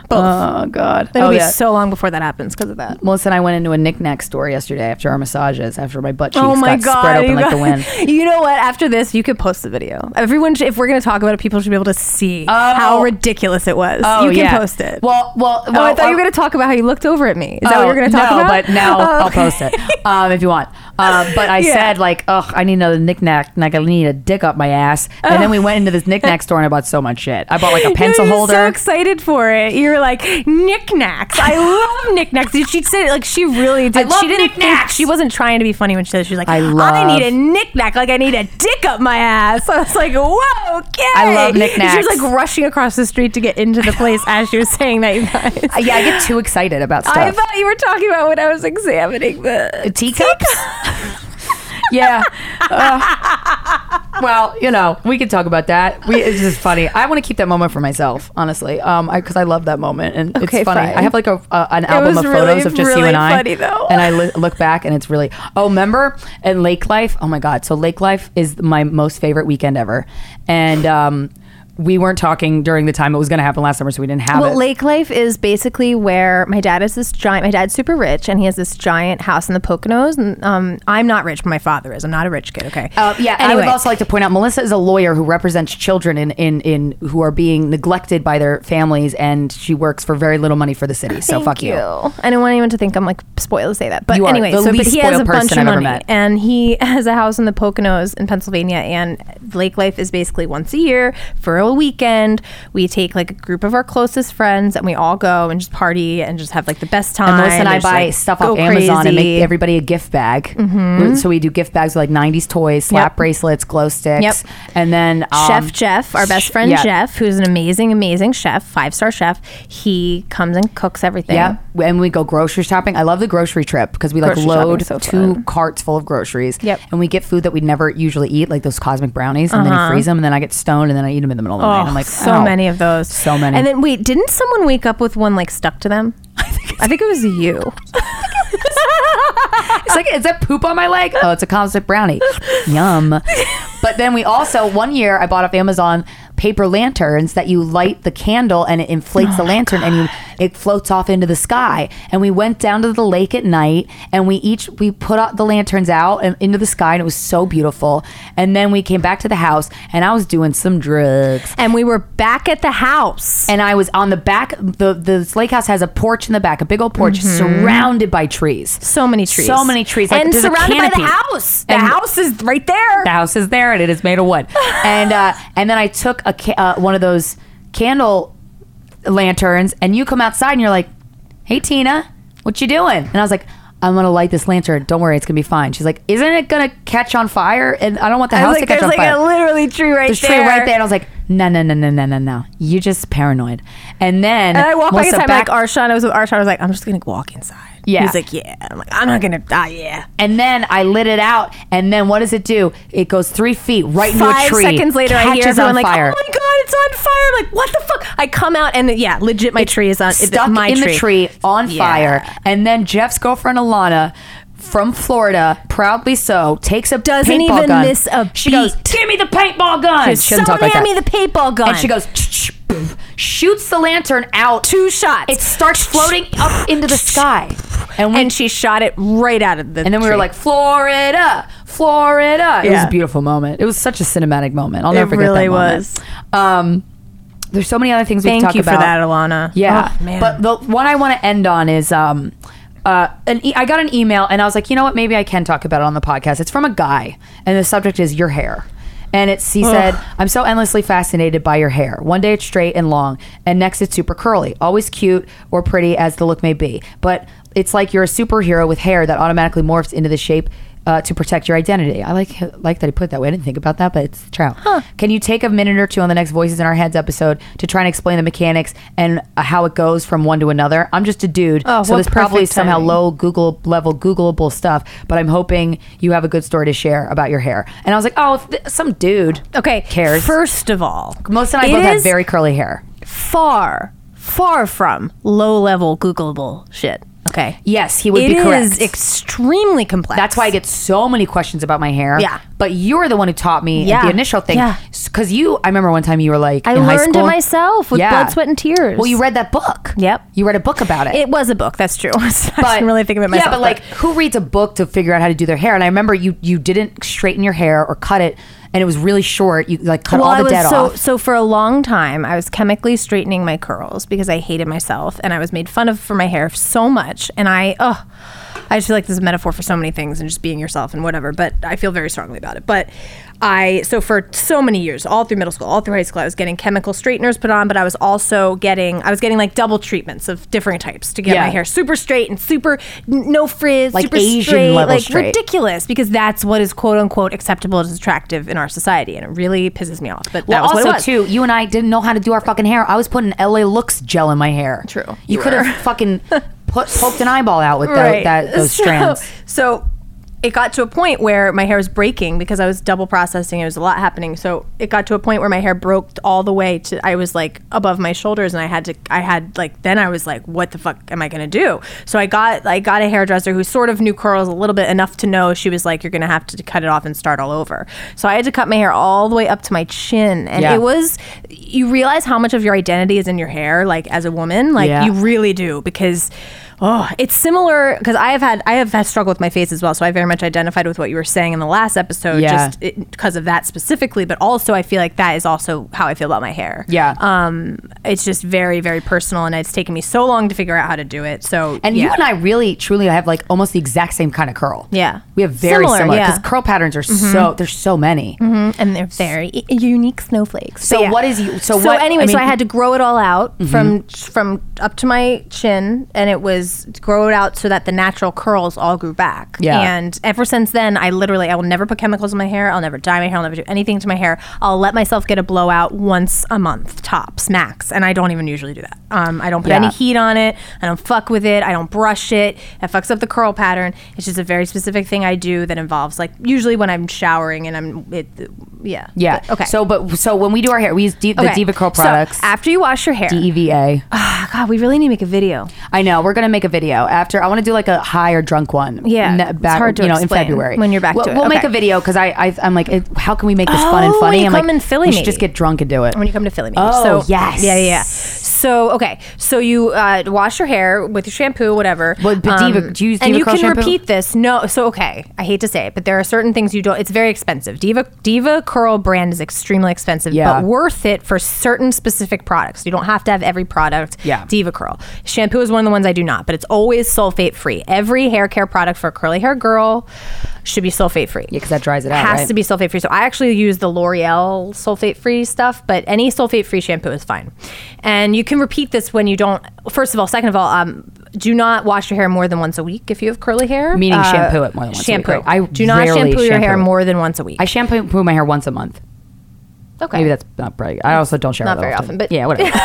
Both. oh God. It'll oh be yeah. so long before that happens because of that. Melissa and I went into a knickknack store yesterday after our massages, after my butt cheeks Oh my got god! spread open like the [laughs] wind. You know what? After this, you could post the video. Everyone, sh- if we're going to talk about it, people should be able to see how ridiculous it was. Oh, you can yeah. post it. Well, well, oh, well. I thought you were going to talk about how you looked over at me. Is that what Oh, you're going to talk no, about? but now Oh, [laughs] I'll post it um, if you want. Uh, but I [laughs] Yeah. said like, ugh, I need another knick-knack, and I need a dick up my ass. And then we went into this knick-knack store and I bought so much shit. I bought like a pencil were holder. So excited for it. You like knickknacks. I love [laughs] knickknacks. She said it like she really did. love she didn't think knickknacks. she wasn't trying to be funny when she said it. she was like I love, I need a knick-knack like I need a dick up my ass. [laughs] I was like, whoa, okay. I love And She was like rushing across the street to get into the place as she was saying that. You guys. Uh, [laughs] yeah, I get too excited about stuff. I thought you were talking about when I was examining the teacups. Yeah. Uh, well, you know, we could talk about that. We, it's just funny. I want to keep that moment for myself, honestly, um, because I, love that moment, and Okay, it's funny. fine. I have like a uh, an album of really, photos of just you and I, funny, though. and I li- look back, and it's really. Oh, remember and Lake Life? Oh my God! So Lake Life is my most favorite weekend ever, and um, we weren't talking during the time it was going to happen last summer, so we didn't have Well, it. Lake Life is basically where my dad is this giant. My dad's super rich, and he has this giant house in the Poconos. And um, I'm not rich, but my father is. I'm not a rich kid. Okay. Uh, yeah, And I would also like to point out Melissa is a lawyer who represents children in, in, in who are being neglected by their families, and she works for very little money for the city. So Thank fuck you. I don't want anyone to think I'm like spoiled to say that. But You anyway, so but he has a bunch of I've money, met. and he [laughs] has a house in the Poconos in Pennsylvania. And Lake Life is basically once a year for a weekend. We take like a group of our closest friends, and we all go and just party and just have like the best time. And Melissa and I buy like, stuff off Amazon and make everybody a gift bag. So we do gift bags with like '90s toys, slap Yep. bracelets, glow sticks, Yep. and then um, Chef Jeff, our best friend yeah. Jeff, who's an amazing, amazing chef, five star chef. He comes and cooks everything. Yeah, and we go grocery shopping. I love the grocery trip because we like Grocery load so two fun. carts full of groceries. Yep. and we get food that we'd never usually eat, like those cosmic brownies, and then you Uh-huh. freeze them, and then I get stoned, and then I eat them in the middle night. Oh, I'm like, oh, so ow. many of those. So many. And then wait, didn't someone wake up with one like stuck to them? [laughs] I think it was you. [laughs] It's like, is that poop on my leg? Oh, it's a cosmic brownie. [laughs] Yum. But then we also, one year, I bought off Amazon paper lanterns that you light the candle and it inflates Oh the lantern and you it floats off into the sky. And we went down to the lake at night and we each we put out the lanterns out and into the sky and it was so beautiful. And then we came back to the house and I was doing some drugs. And we were back at the house. And I was on the back. The the lake house has a porch in the back, a big old porch surrounded by trees. Mm-hmm. So many trees. So many trees. Like, and surrounded by the house. The And- house is right there. the house is there and it is made of wood. [sighs] and uh, and then I took a ca- uh, one of those candle lanterns, and you come outside and you're like, "Hey Tina, what you doing?" And I was like. I'm gonna light this lantern. Don't worry, it's gonna be fine. She's like, "Isn't it gonna catch on fire?" And I don't want the I house was to catch on like fire. There's like a literally tree right There's there. tree right there, and I was like, "No, no, no, no, no, no, no. You're just paranoid." And then And I walked back in Melissa time like Arshawn. I was with Arshawn. I was like, I'm just gonna walk inside. Yeah. He's like, yeah. I'm like, I'm not gonna die. Yeah. And then I lit it out, and then what does it do? It goes three feet right into a Five seconds later, I hear everyone on like, fire. "Oh my god, it's on fire!" I'm like, what the fuck? I come out and yeah, legit, my tree is on. stuck my in the tree on Yeah. fire. And then Jeff's girlfriend Alana from Florida, proudly so, takes a Doesn't paintball even gun. miss a She goes, beat. "Give me the paintball gun." She doesn't talk like hand that. me the paintball gun. and she goes, "Ch- ch- poof," shoots the lantern out. two shots. It starts floating up into the sky, and we and she shot it right out of the. and then we were like, Florida, Florida. It was Yeah. a beautiful moment. It was such a cinematic moment. I'll It never forget really that moment. was. Um, there's so many other things we Thank can talk you about. for that, Alana. Yeah, Oh, man. but the one I want to end on is um, uh, an e- I got an email and I was like, you know what? Maybe I can talk about it on the podcast. It's from a guy, and the subject is your hair. And it's he said, I'm so endlessly fascinated by your hair. One day it's straight and long, and next it's super curly. Always cute or pretty as the look may be, but it's like you're a superhero with hair that automatically morphs into the shape uh, to protect your identity. I like like that he put it that way. I didn't think about that, but it's true. Can you take a minute or two on the next Voices in Our Heads episode to try and explain the mechanics and uh, how it goes from one to another? I'm just a dude, Oh, so this probably perfect somehow low Google level Googleable stuff. But I'm hoping you have a good story to share about your hair. And I was like, oh, if th- some dude Okay. cares. First of all, Most and I both have very curly hair. far, far from low level Googleable shit. Okay. Yes, he would It be is correct. extremely complex. That's why I get so many questions about my hair. Yeah. But you're the one who taught me Yeah. the initial thing. Yeah. Because you, I remember one time you were like, I in learned it myself with Yeah. blood, sweat, and tears. Well, you read that book. Yep. You read a book about it. It was a book. That's true. [laughs] I but didn't really think of it myself. Yeah, but like, who reads a book to figure out how to do their hair? And I remember you you didn't straighten your hair or cut it, and it was really short. You like cut well, all I the dead so off. so for a long time. I was chemically straightening my curls because I hated myself, and I was made fun of for my hair so much. And I, oh, I just feel like this is a metaphor for so many things and just being yourself and whatever. But I feel very strongly about it. But I so for so many years, all through middle school, all through high school, I was getting chemical straighteners put on, but I was also getting I was getting like double treatments of different types to get Yeah. my hair super straight and super no frizz, Like super Asian straight, level like straight. ridiculous because that's what is quote unquote acceptable as attractive in our society, and it really pisses me off. But Well, that was what also too, you and I didn't know how to do our fucking hair. I was putting LA Looks gel in my hair. True. You, You could have fucking [laughs] put poked an eyeball out with Right. that, [laughs] those So- strands. So it got to a point where my hair was breaking because I was double processing. It was a lot happening. So it got to a point where my hair broke all the way to I was like above my shoulders, and I had to. I had like then I was like, what the fuck am I gonna do? So I got I got a hairdresser who sort of knew curls a little bit enough to know she was like, you're gonna have to cut it off and start all over. So I had to cut my hair all the way up to my chin, and Yeah. it was. You realize how much of your identity is in your hair, like as a woman, like Yeah. you really do because. Oh, it's similar because I have had I have had struggle with my face as well. So I very much identified with what you were saying in the last episode, Yeah. just because of that specifically. But also, I feel like that is also how I feel about my hair. Yeah. Um, it's just very very personal, and it's taken me so long to figure out how to do it. So And yeah. you and I really, truly have like almost the exact same kind of curl. Yeah. We have very Similar, similar yeah. because curl patterns are so there's so many. Mhm, and they're very i- unique snowflakes. So what is you- so so what- anyway? I so mean- Mm-hmm. I had to grow it all out from from up to my chin, and it was grow it out so that the natural curls all grew back. Yeah. And ever since then, I literally I will never put chemicals in my hair. I'll never dye my hair. I'll never do anything to my hair. I'll let myself get a blowout once a month tops max, and I don't even usually do that. Um, I don't put Yeah. any heat on it. I don't fuck with it. I don't brush it. It fucks up the curl pattern. It's just a very specific thing I do that involves like usually when I'm showering and I'm it. Yeah. Yeah. But- okay. So, but so when we do our hair, we use D- the Okay. DevaCurl So, products. after you wash your hair, D E V A. Ah, God, we really need to make a video. I know we're gonna make a video after. I want to do like a high or drunk one. Yeah, ne- it's hard to you know in February when you're back We'll, to it. we'll make a video because I, I I'm like, it, how can we make this fun and Oh, funny? when you I'm like, come in Philly, we should just get drunk and do it. when you come to Philly. Maybe. Oh, so, yes. Yeah, yeah, yeah. So okay, so you uh, wash your hair with your shampoo, whatever. Um, but Diva- do you use and you Curl can shampoo? repeat this. No, so okay, I hate to say it, but there are certain things you don't. It's very expensive. Diva Diva Curl brand is extremely expensive, Yeah. but worth it for certain specific products. You don't have to have every product. Yeah. DevaCurl shampoo is one of the ones I do not, but it's always sulfate free. Every hair care product for a curly hair girl should be sulfate free. Yeah, because that dries it out, It Has right? to be sulfate free. So I actually use the L'Oreal sulfate free stuff, but any sulfate free shampoo is fine. And you can repeat this when you don't. First of all, second of all, um, do not wash your hair more than once a week if you have curly hair. Meaning Uh, shampoo it more than once a week, shampoo. right? I do not shampoo your hair shampoo more than once a week. I shampoo my hair once a month. okay. Maybe that's not right. I also don't shower Not very often, but- yeah, whatever. [laughs]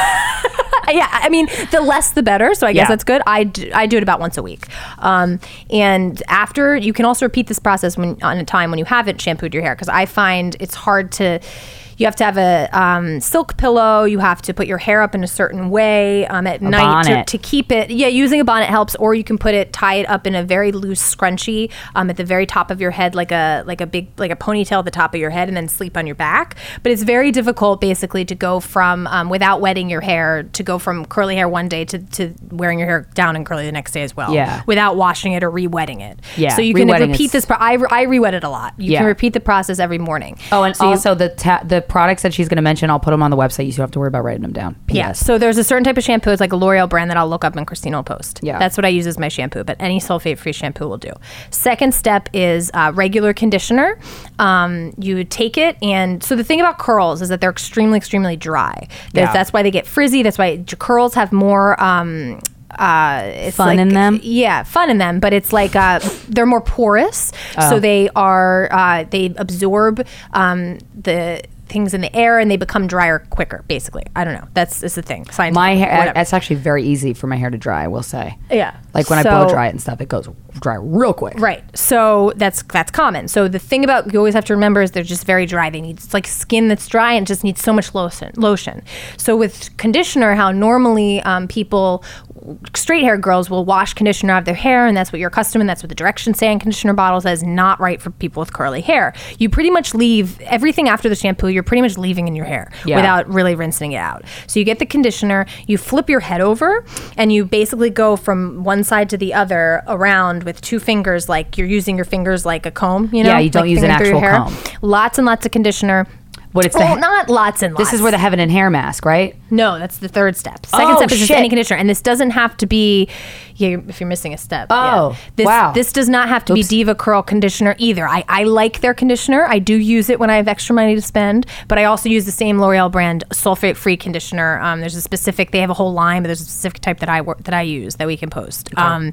yeah, I mean, the less the better. So I guess Yeah. that's good. I do, I do it about once a week. Um, and after, you can also repeat this process when on a time when you haven't shampooed your hair because I find it's hard to. You have to have a um, silk pillow. You have to put your hair up in a certain way um, at night to, to keep it. Yeah, using a bonnet helps, or you can put it, tie it up in a very loose scrunchie um, at the very top of your head, like a like a big like a ponytail at the top of your head, and then sleep on your back. But it's very difficult, basically, to go from um, without wetting your hair to go from curly hair one day to, to wearing your hair down and curly the next day as well. Yeah. without washing it or re-wetting it. Yeah, so you can repeat is- this. Pro- I re- I re-wet it a lot. You Yeah. can repeat the process every morning. oh, and So you- also the ta- the products that she's going to mention, I'll put them on the website. You don't have to worry about writing them down. Yeah. So there's a certain type of shampoo. It's like a L'Oreal brand that I'll look up and Krystyna will post. Yeah. That's what I use as my shampoo, but any sulfate free shampoo will do. Second step is uh, regular conditioner. Um, you take it, and so the thing about curls is that they're extremely, extremely dry. Yeah. That's why they get frizzy. That's why j- curls have more. Um, uh, it's Fun like- in them? Yeah, fun in them, but it's like uh, they're more porous, Oh. so they are uh, they absorb um, the things in the air and they become drier quicker. Basically, I don't know. That's is the thing. My hair, whatever. it's actually very easy for my hair to dry. I will say. Yeah. Like when I blow dry it and stuff, it goes dry real quick. Right. So that's that's common. So the thing about you always have to remember is they're just very dry. They need it's like skin that's dry and just needs so much lotion. Lotion. So with conditioner, how normally um, people straight hair girls will wash conditioner out of their hair, and that's what you're accustomed, and that's what the directions say on conditioner bottles. That is not right for people with curly hair. You pretty much leave everything after the shampoo. You're pretty much leaving in your hair Yeah. without really rinsing it out. So you get the conditioner, you flip your head over, and you basically go from one side to the other around with two fingers, like you're using your fingers like a comb. You know, Yeah, you don't like use an actual hair. Lots and lots of conditioner. What it's oh, the not lots and lots. This is where the heaven and hair mask, right? No, that's the third step. Second Oh, step is just shit. any conditioner, and this doesn't have to be. Yeah, you're- if you're missing a step. Oh, yeah. this, wow. This does not have to Oops. be DevaCurl conditioner either. I, I like their conditioner. I do use it when I have extra money to spend, but I also use the same L'Oreal brand sulfate-free conditioner. Um, there's a specific. They have a whole line, but there's a specific type that I work that I use that we can post. Um,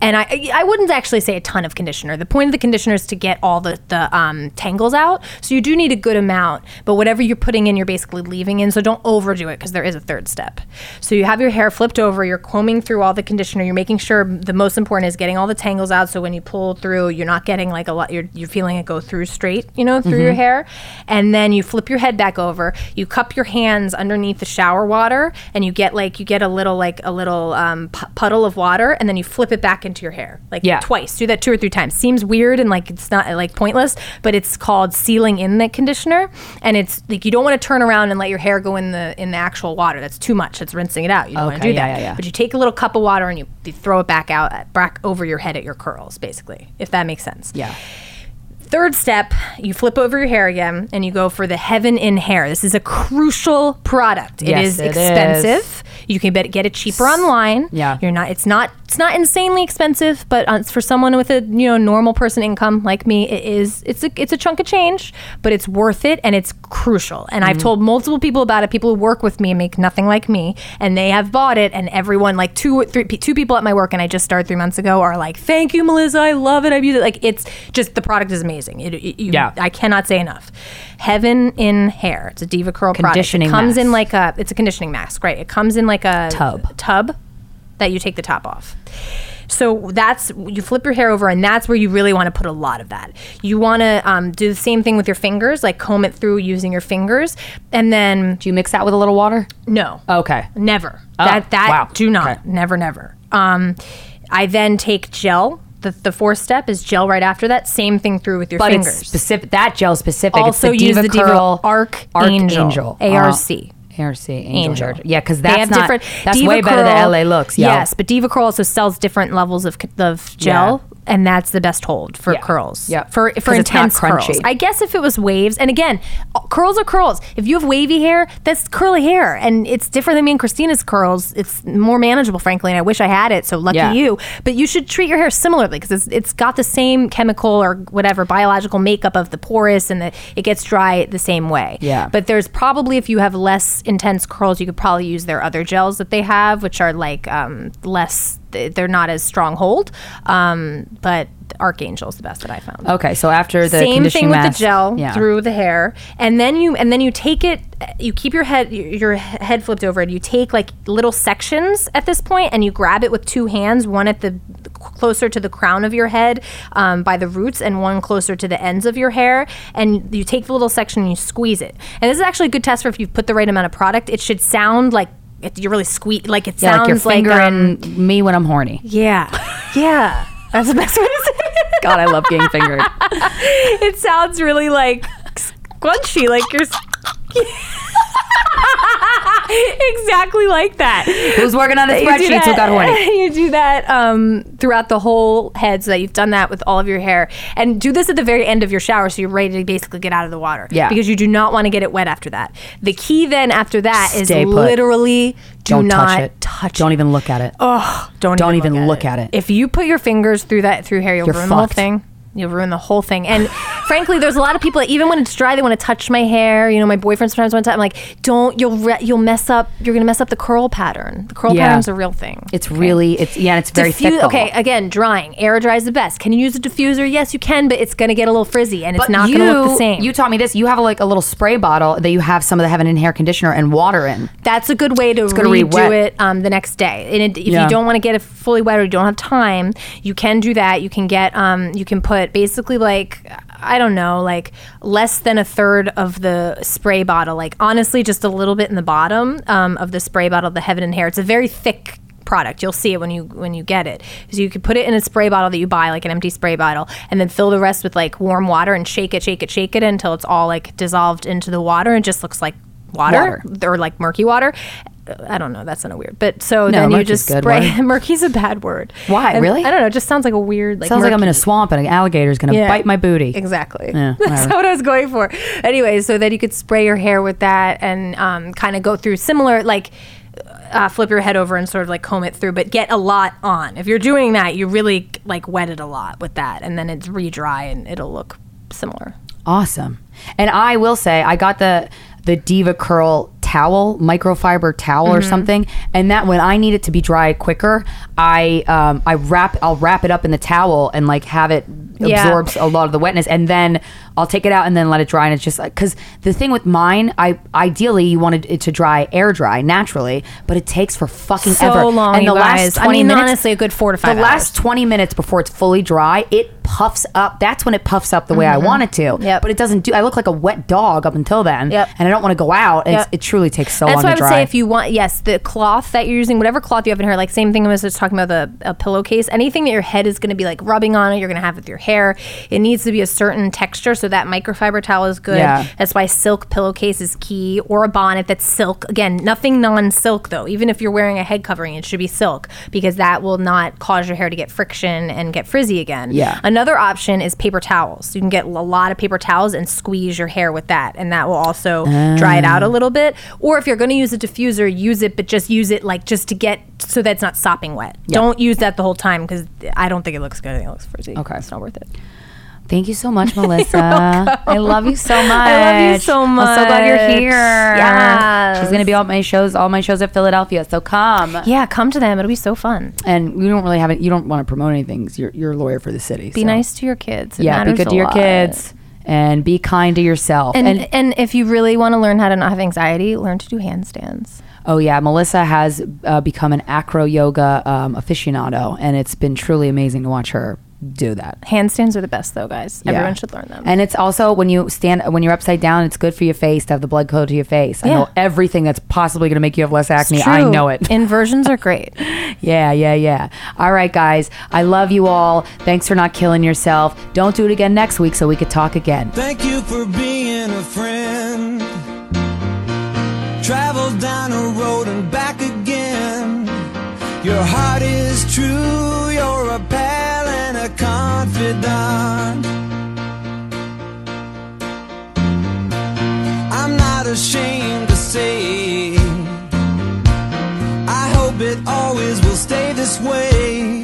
and I I wouldn't actually say a ton of conditioner. The point of the conditioner is to get all the the um, tangles out. So you do need a good amount, but whatever you're putting in, you're basically leaving in. So don't overdo it because there is a third step. So you have your hair flipped over. You're combing through all the conditioner. You're making sure the most important is getting all the tangles out. So when you pull through, you're not getting like a lot. You're you're feeling it go through straight, you know, through your hair. And then you flip your head back over. You cup your hands underneath the shower water, and you get like you get a little like a little um, pu- puddle of water, and then you flip it back into your hair like Yeah. twice. Do that two or three times. Seems weird and like it's not like pointless, but it's called sealing in the conditioner, and it's like you don't want to turn around and let your hair go in the in the actual water. That's too much. It's rinsing it out. You don't want to Okay, do that. yeah, yeah, yeah. But you take a little cup of water and you, you throw it back out back over your head at your curls, basically, if that makes sense. Yeah. Third step, you flip over your hair again and you go for the Heaven in Hair. This is a crucial product. It Yes, is it expensive. You can bet, get it cheaper online. Yeah. You're not it's not it's not insanely expensive, but uh, for someone with a, you know, normal person income like me, it is it's a it's a chunk of change, but it's worth it and it's crucial. And Mm-hmm. I've told multiple people about it, people who work with me and make nothing like me, and they have bought it and everyone like two three two people at my work and I just started 3 months ago are like, "Thank you, Melissa. I love it. I've used it." Like it's just the product is amazing. It, it- you, Yeah. I cannot say enough. Heaven in Hair. It's a DevaCurl Conditioning product. It comes in like a it's a conditioning mask, right? It comes in like a Tub. tub that you take the top off. So that's you flip your hair over, and that's where you really want to put a lot of that. You want to um, do the same thing with your fingers, like comb it through using your fingers, and then Do you mix that with a little water? no, Okay. never. Oh, that that wow. do not Okay. never never. Um, I then take gel. The, the fourth step is gel right after that. Same thing through with your But fingers. it's specific. That gel specific. Also it's the use Deva the DevaCurl Arc Arc Angel. ARC. ARC Angel. Angel. hair. Yeah, because that's not. different. That's Deva way better than LA looks. Yo. Yes, but DevaCurl also sells different levels of, of gel. And that's the best hold for Yeah. curls. Yeah. For for 'Cause it's not intense curls. I guess if it was waves, and again, curls are curls. If you have wavy hair, that's curly hair, and it's different than me and Krystyna's curls. It's more manageable, frankly, and I wish I had it. So lucky Yeah. you. But you should treat your hair similarly because it's, it's got the same chemical or whatever biological makeup of the porous, and the, it gets dry the same way. Yeah. But there's probably if you have less intense curls, you could probably use their other gels that they have, which are like um, less. They're not as strong hold, um, but Archangel is the best that I found. Okay, so after the Same thing with mask, the gel yeah. through the hair, and then you and then you take it. You keep your head your head flipped over, and you take like little sections at this point, and you grab it with two hands, one at the closer to the crown of your head um, by the roots, and one closer to the ends of your hair, and you take the little section and you squeeze it. And this is actually a good test for if you've put the right amount of product. It should sound like. It, you're really squeak like it Yeah, sounds like your finger um, me when I'm horny. yeah, [laughs] yeah. That's the best way to say it. God, I love getting fingered. [laughs] it sounds really like squunchy, like you're. [laughs] exactly like that. Who's working on the spreadsheets who got horny? [laughs] You do that um, throughout the whole head, so that you've done that with all of your hair, and do this at the very end of your shower, so you're ready to basically get out of the water. Yeah. because you do not want to get it wet after that. The key then after that is Stay put. literally do Don't not touch it. touch Don't it. even look at it. Oh, don't Don't even, even look at it. If you put your fingers through that through hair, you'll You're ruin the whole thing. You'll ruin the whole thing. And [laughs] frankly, there's a lot of people that even when it's dry, they want to touch my hair. You know, my boyfriend sometimes wants to. I'm like, don't. You'll re- you'll mess up. You're gonna mess up the curl pattern. The curl Yeah. pattern's a real thing. It's really it's yeah, it's very fickle. okay, again, drying. Air dry is the best. Can you use a diffuser? Yes, you can, but it's gonna get a little frizzy and it's But not you, gonna look the same. You taught me this. You have like a little spray bottle that you have some of the Heaven in Hair conditioner and water in. That's a good way to redo it um, the next day. And it, if Yeah. you don't want to get it fully wet or you don't have time, you can do that. You can get, um, you can put basically like, I don't know, like less than a third of the spray bottle. Like honestly, just a little bit in the bottom um, of the spray bottle, the Heaven in Hair. It's a very thick product. You'll see it when you when you get it. So you could put it in a spray bottle that you buy, like an empty spray bottle, and then fill the rest with like warm water and shake it, shake it, shake it until it's all like dissolved into the water and just looks like water, or like murky water. I don't know. That's not a weird. But so No, then you just spray. [laughs] murky's a bad word. Why? And Really? I don't know. It just sounds like a weird. Like Sounds like I'm in a swamp and an alligator's gonna Yeah. bite my booty. Exactly. Yeah, [laughs] That's what I was going for. Anyway, so then you could spray your hair with that and um, kind of go through similar, like uh, flip your head over and sort of like comb it through, but get a lot on. If you're doing that, you really like wet it a lot with that, and then it's re-dry and it'll look similar. Awesome. And I will say I got the the DevaCurl towel, microfiber towel Mm-hmm. or something, and that when I need it to be dry quicker, I um I wrap I'll wrap it up in the towel and like have it Yeah. absorbs a lot of the wetness and then I'll take it out and then let it dry and it's just like cuz the thing with mine, I ideally you wanted it to dry air dry naturally, but it takes for fucking So ever. long, and the guys. last I mean, minutes honestly, a good four to five The hours. last 20 minutes before it's fully dry, it puffs up. That's when it puffs up the way I want it to. Mm-hmm. Yep. But it doesn't do. I look like a wet dog up until then. Yep. And I don't want to go out. And Yep. it's, it truly takes so That's long why I to would dry. say if you want, yes, the cloth that you're using, whatever cloth you have in here, like same thing as I was just talking about the a pillowcase, anything that your head is going to be like rubbing on it, you're going to have with your hair. It needs to be a certain texture, so that microfiber towel is good. Yeah. That's why silk pillowcase is key, or a bonnet that's silk. Again, nothing non-silk though. Even if you're wearing a head covering, it should be silk because that will not cause your hair to get friction and get frizzy again. Yeah. Another option is paper towels. You can get a lot of paper towels and squeeze your hair with that, and that will also dry it out a ah. little bit. Or if you're going to use a diffuser, use it, but just use it like just to get so that it's not sopping wet. Don't use that the whole time because I don't think it looks good. I think it looks frizzy. Okay. it's not worth it. Thank you so much, [laughs] Melissa. I love you so much. I love you so much. I'm so glad you're here. Yes. She's gonna be all my shows, all my shows at Philadelphia. So come. Yeah, come to them. It'll be so fun. And you don't really have it. You don't want to promote anything. You're you're a lawyer for the city. Be so. nice to your kids. It Yeah, be good to your lot. kids and be kind to yourself. And, and if you really want to learn how to not have anxiety, learn to do handstands. Oh yeah, Melissa has uh, become an acro yoga um, aficionado, and it's been truly amazing to watch her do that. Handstands are the best, though, guys. Yeah. Everyone should learn them. And it's also when you stand when you're upside down, it's good for your face to have the blood go to your face. I know everything that's possibly going to make you have less acne. I know it. [laughs] Inversions are great. [laughs] yeah, yeah, yeah. All right, guys. I love you all. Thanks for not killing yourself. Don't do it again next week so we could talk again. Thank you for being a friend. Travel down a road and back again. Your heart is true, you're a pal ashamed to say, I hope it always will stay this way.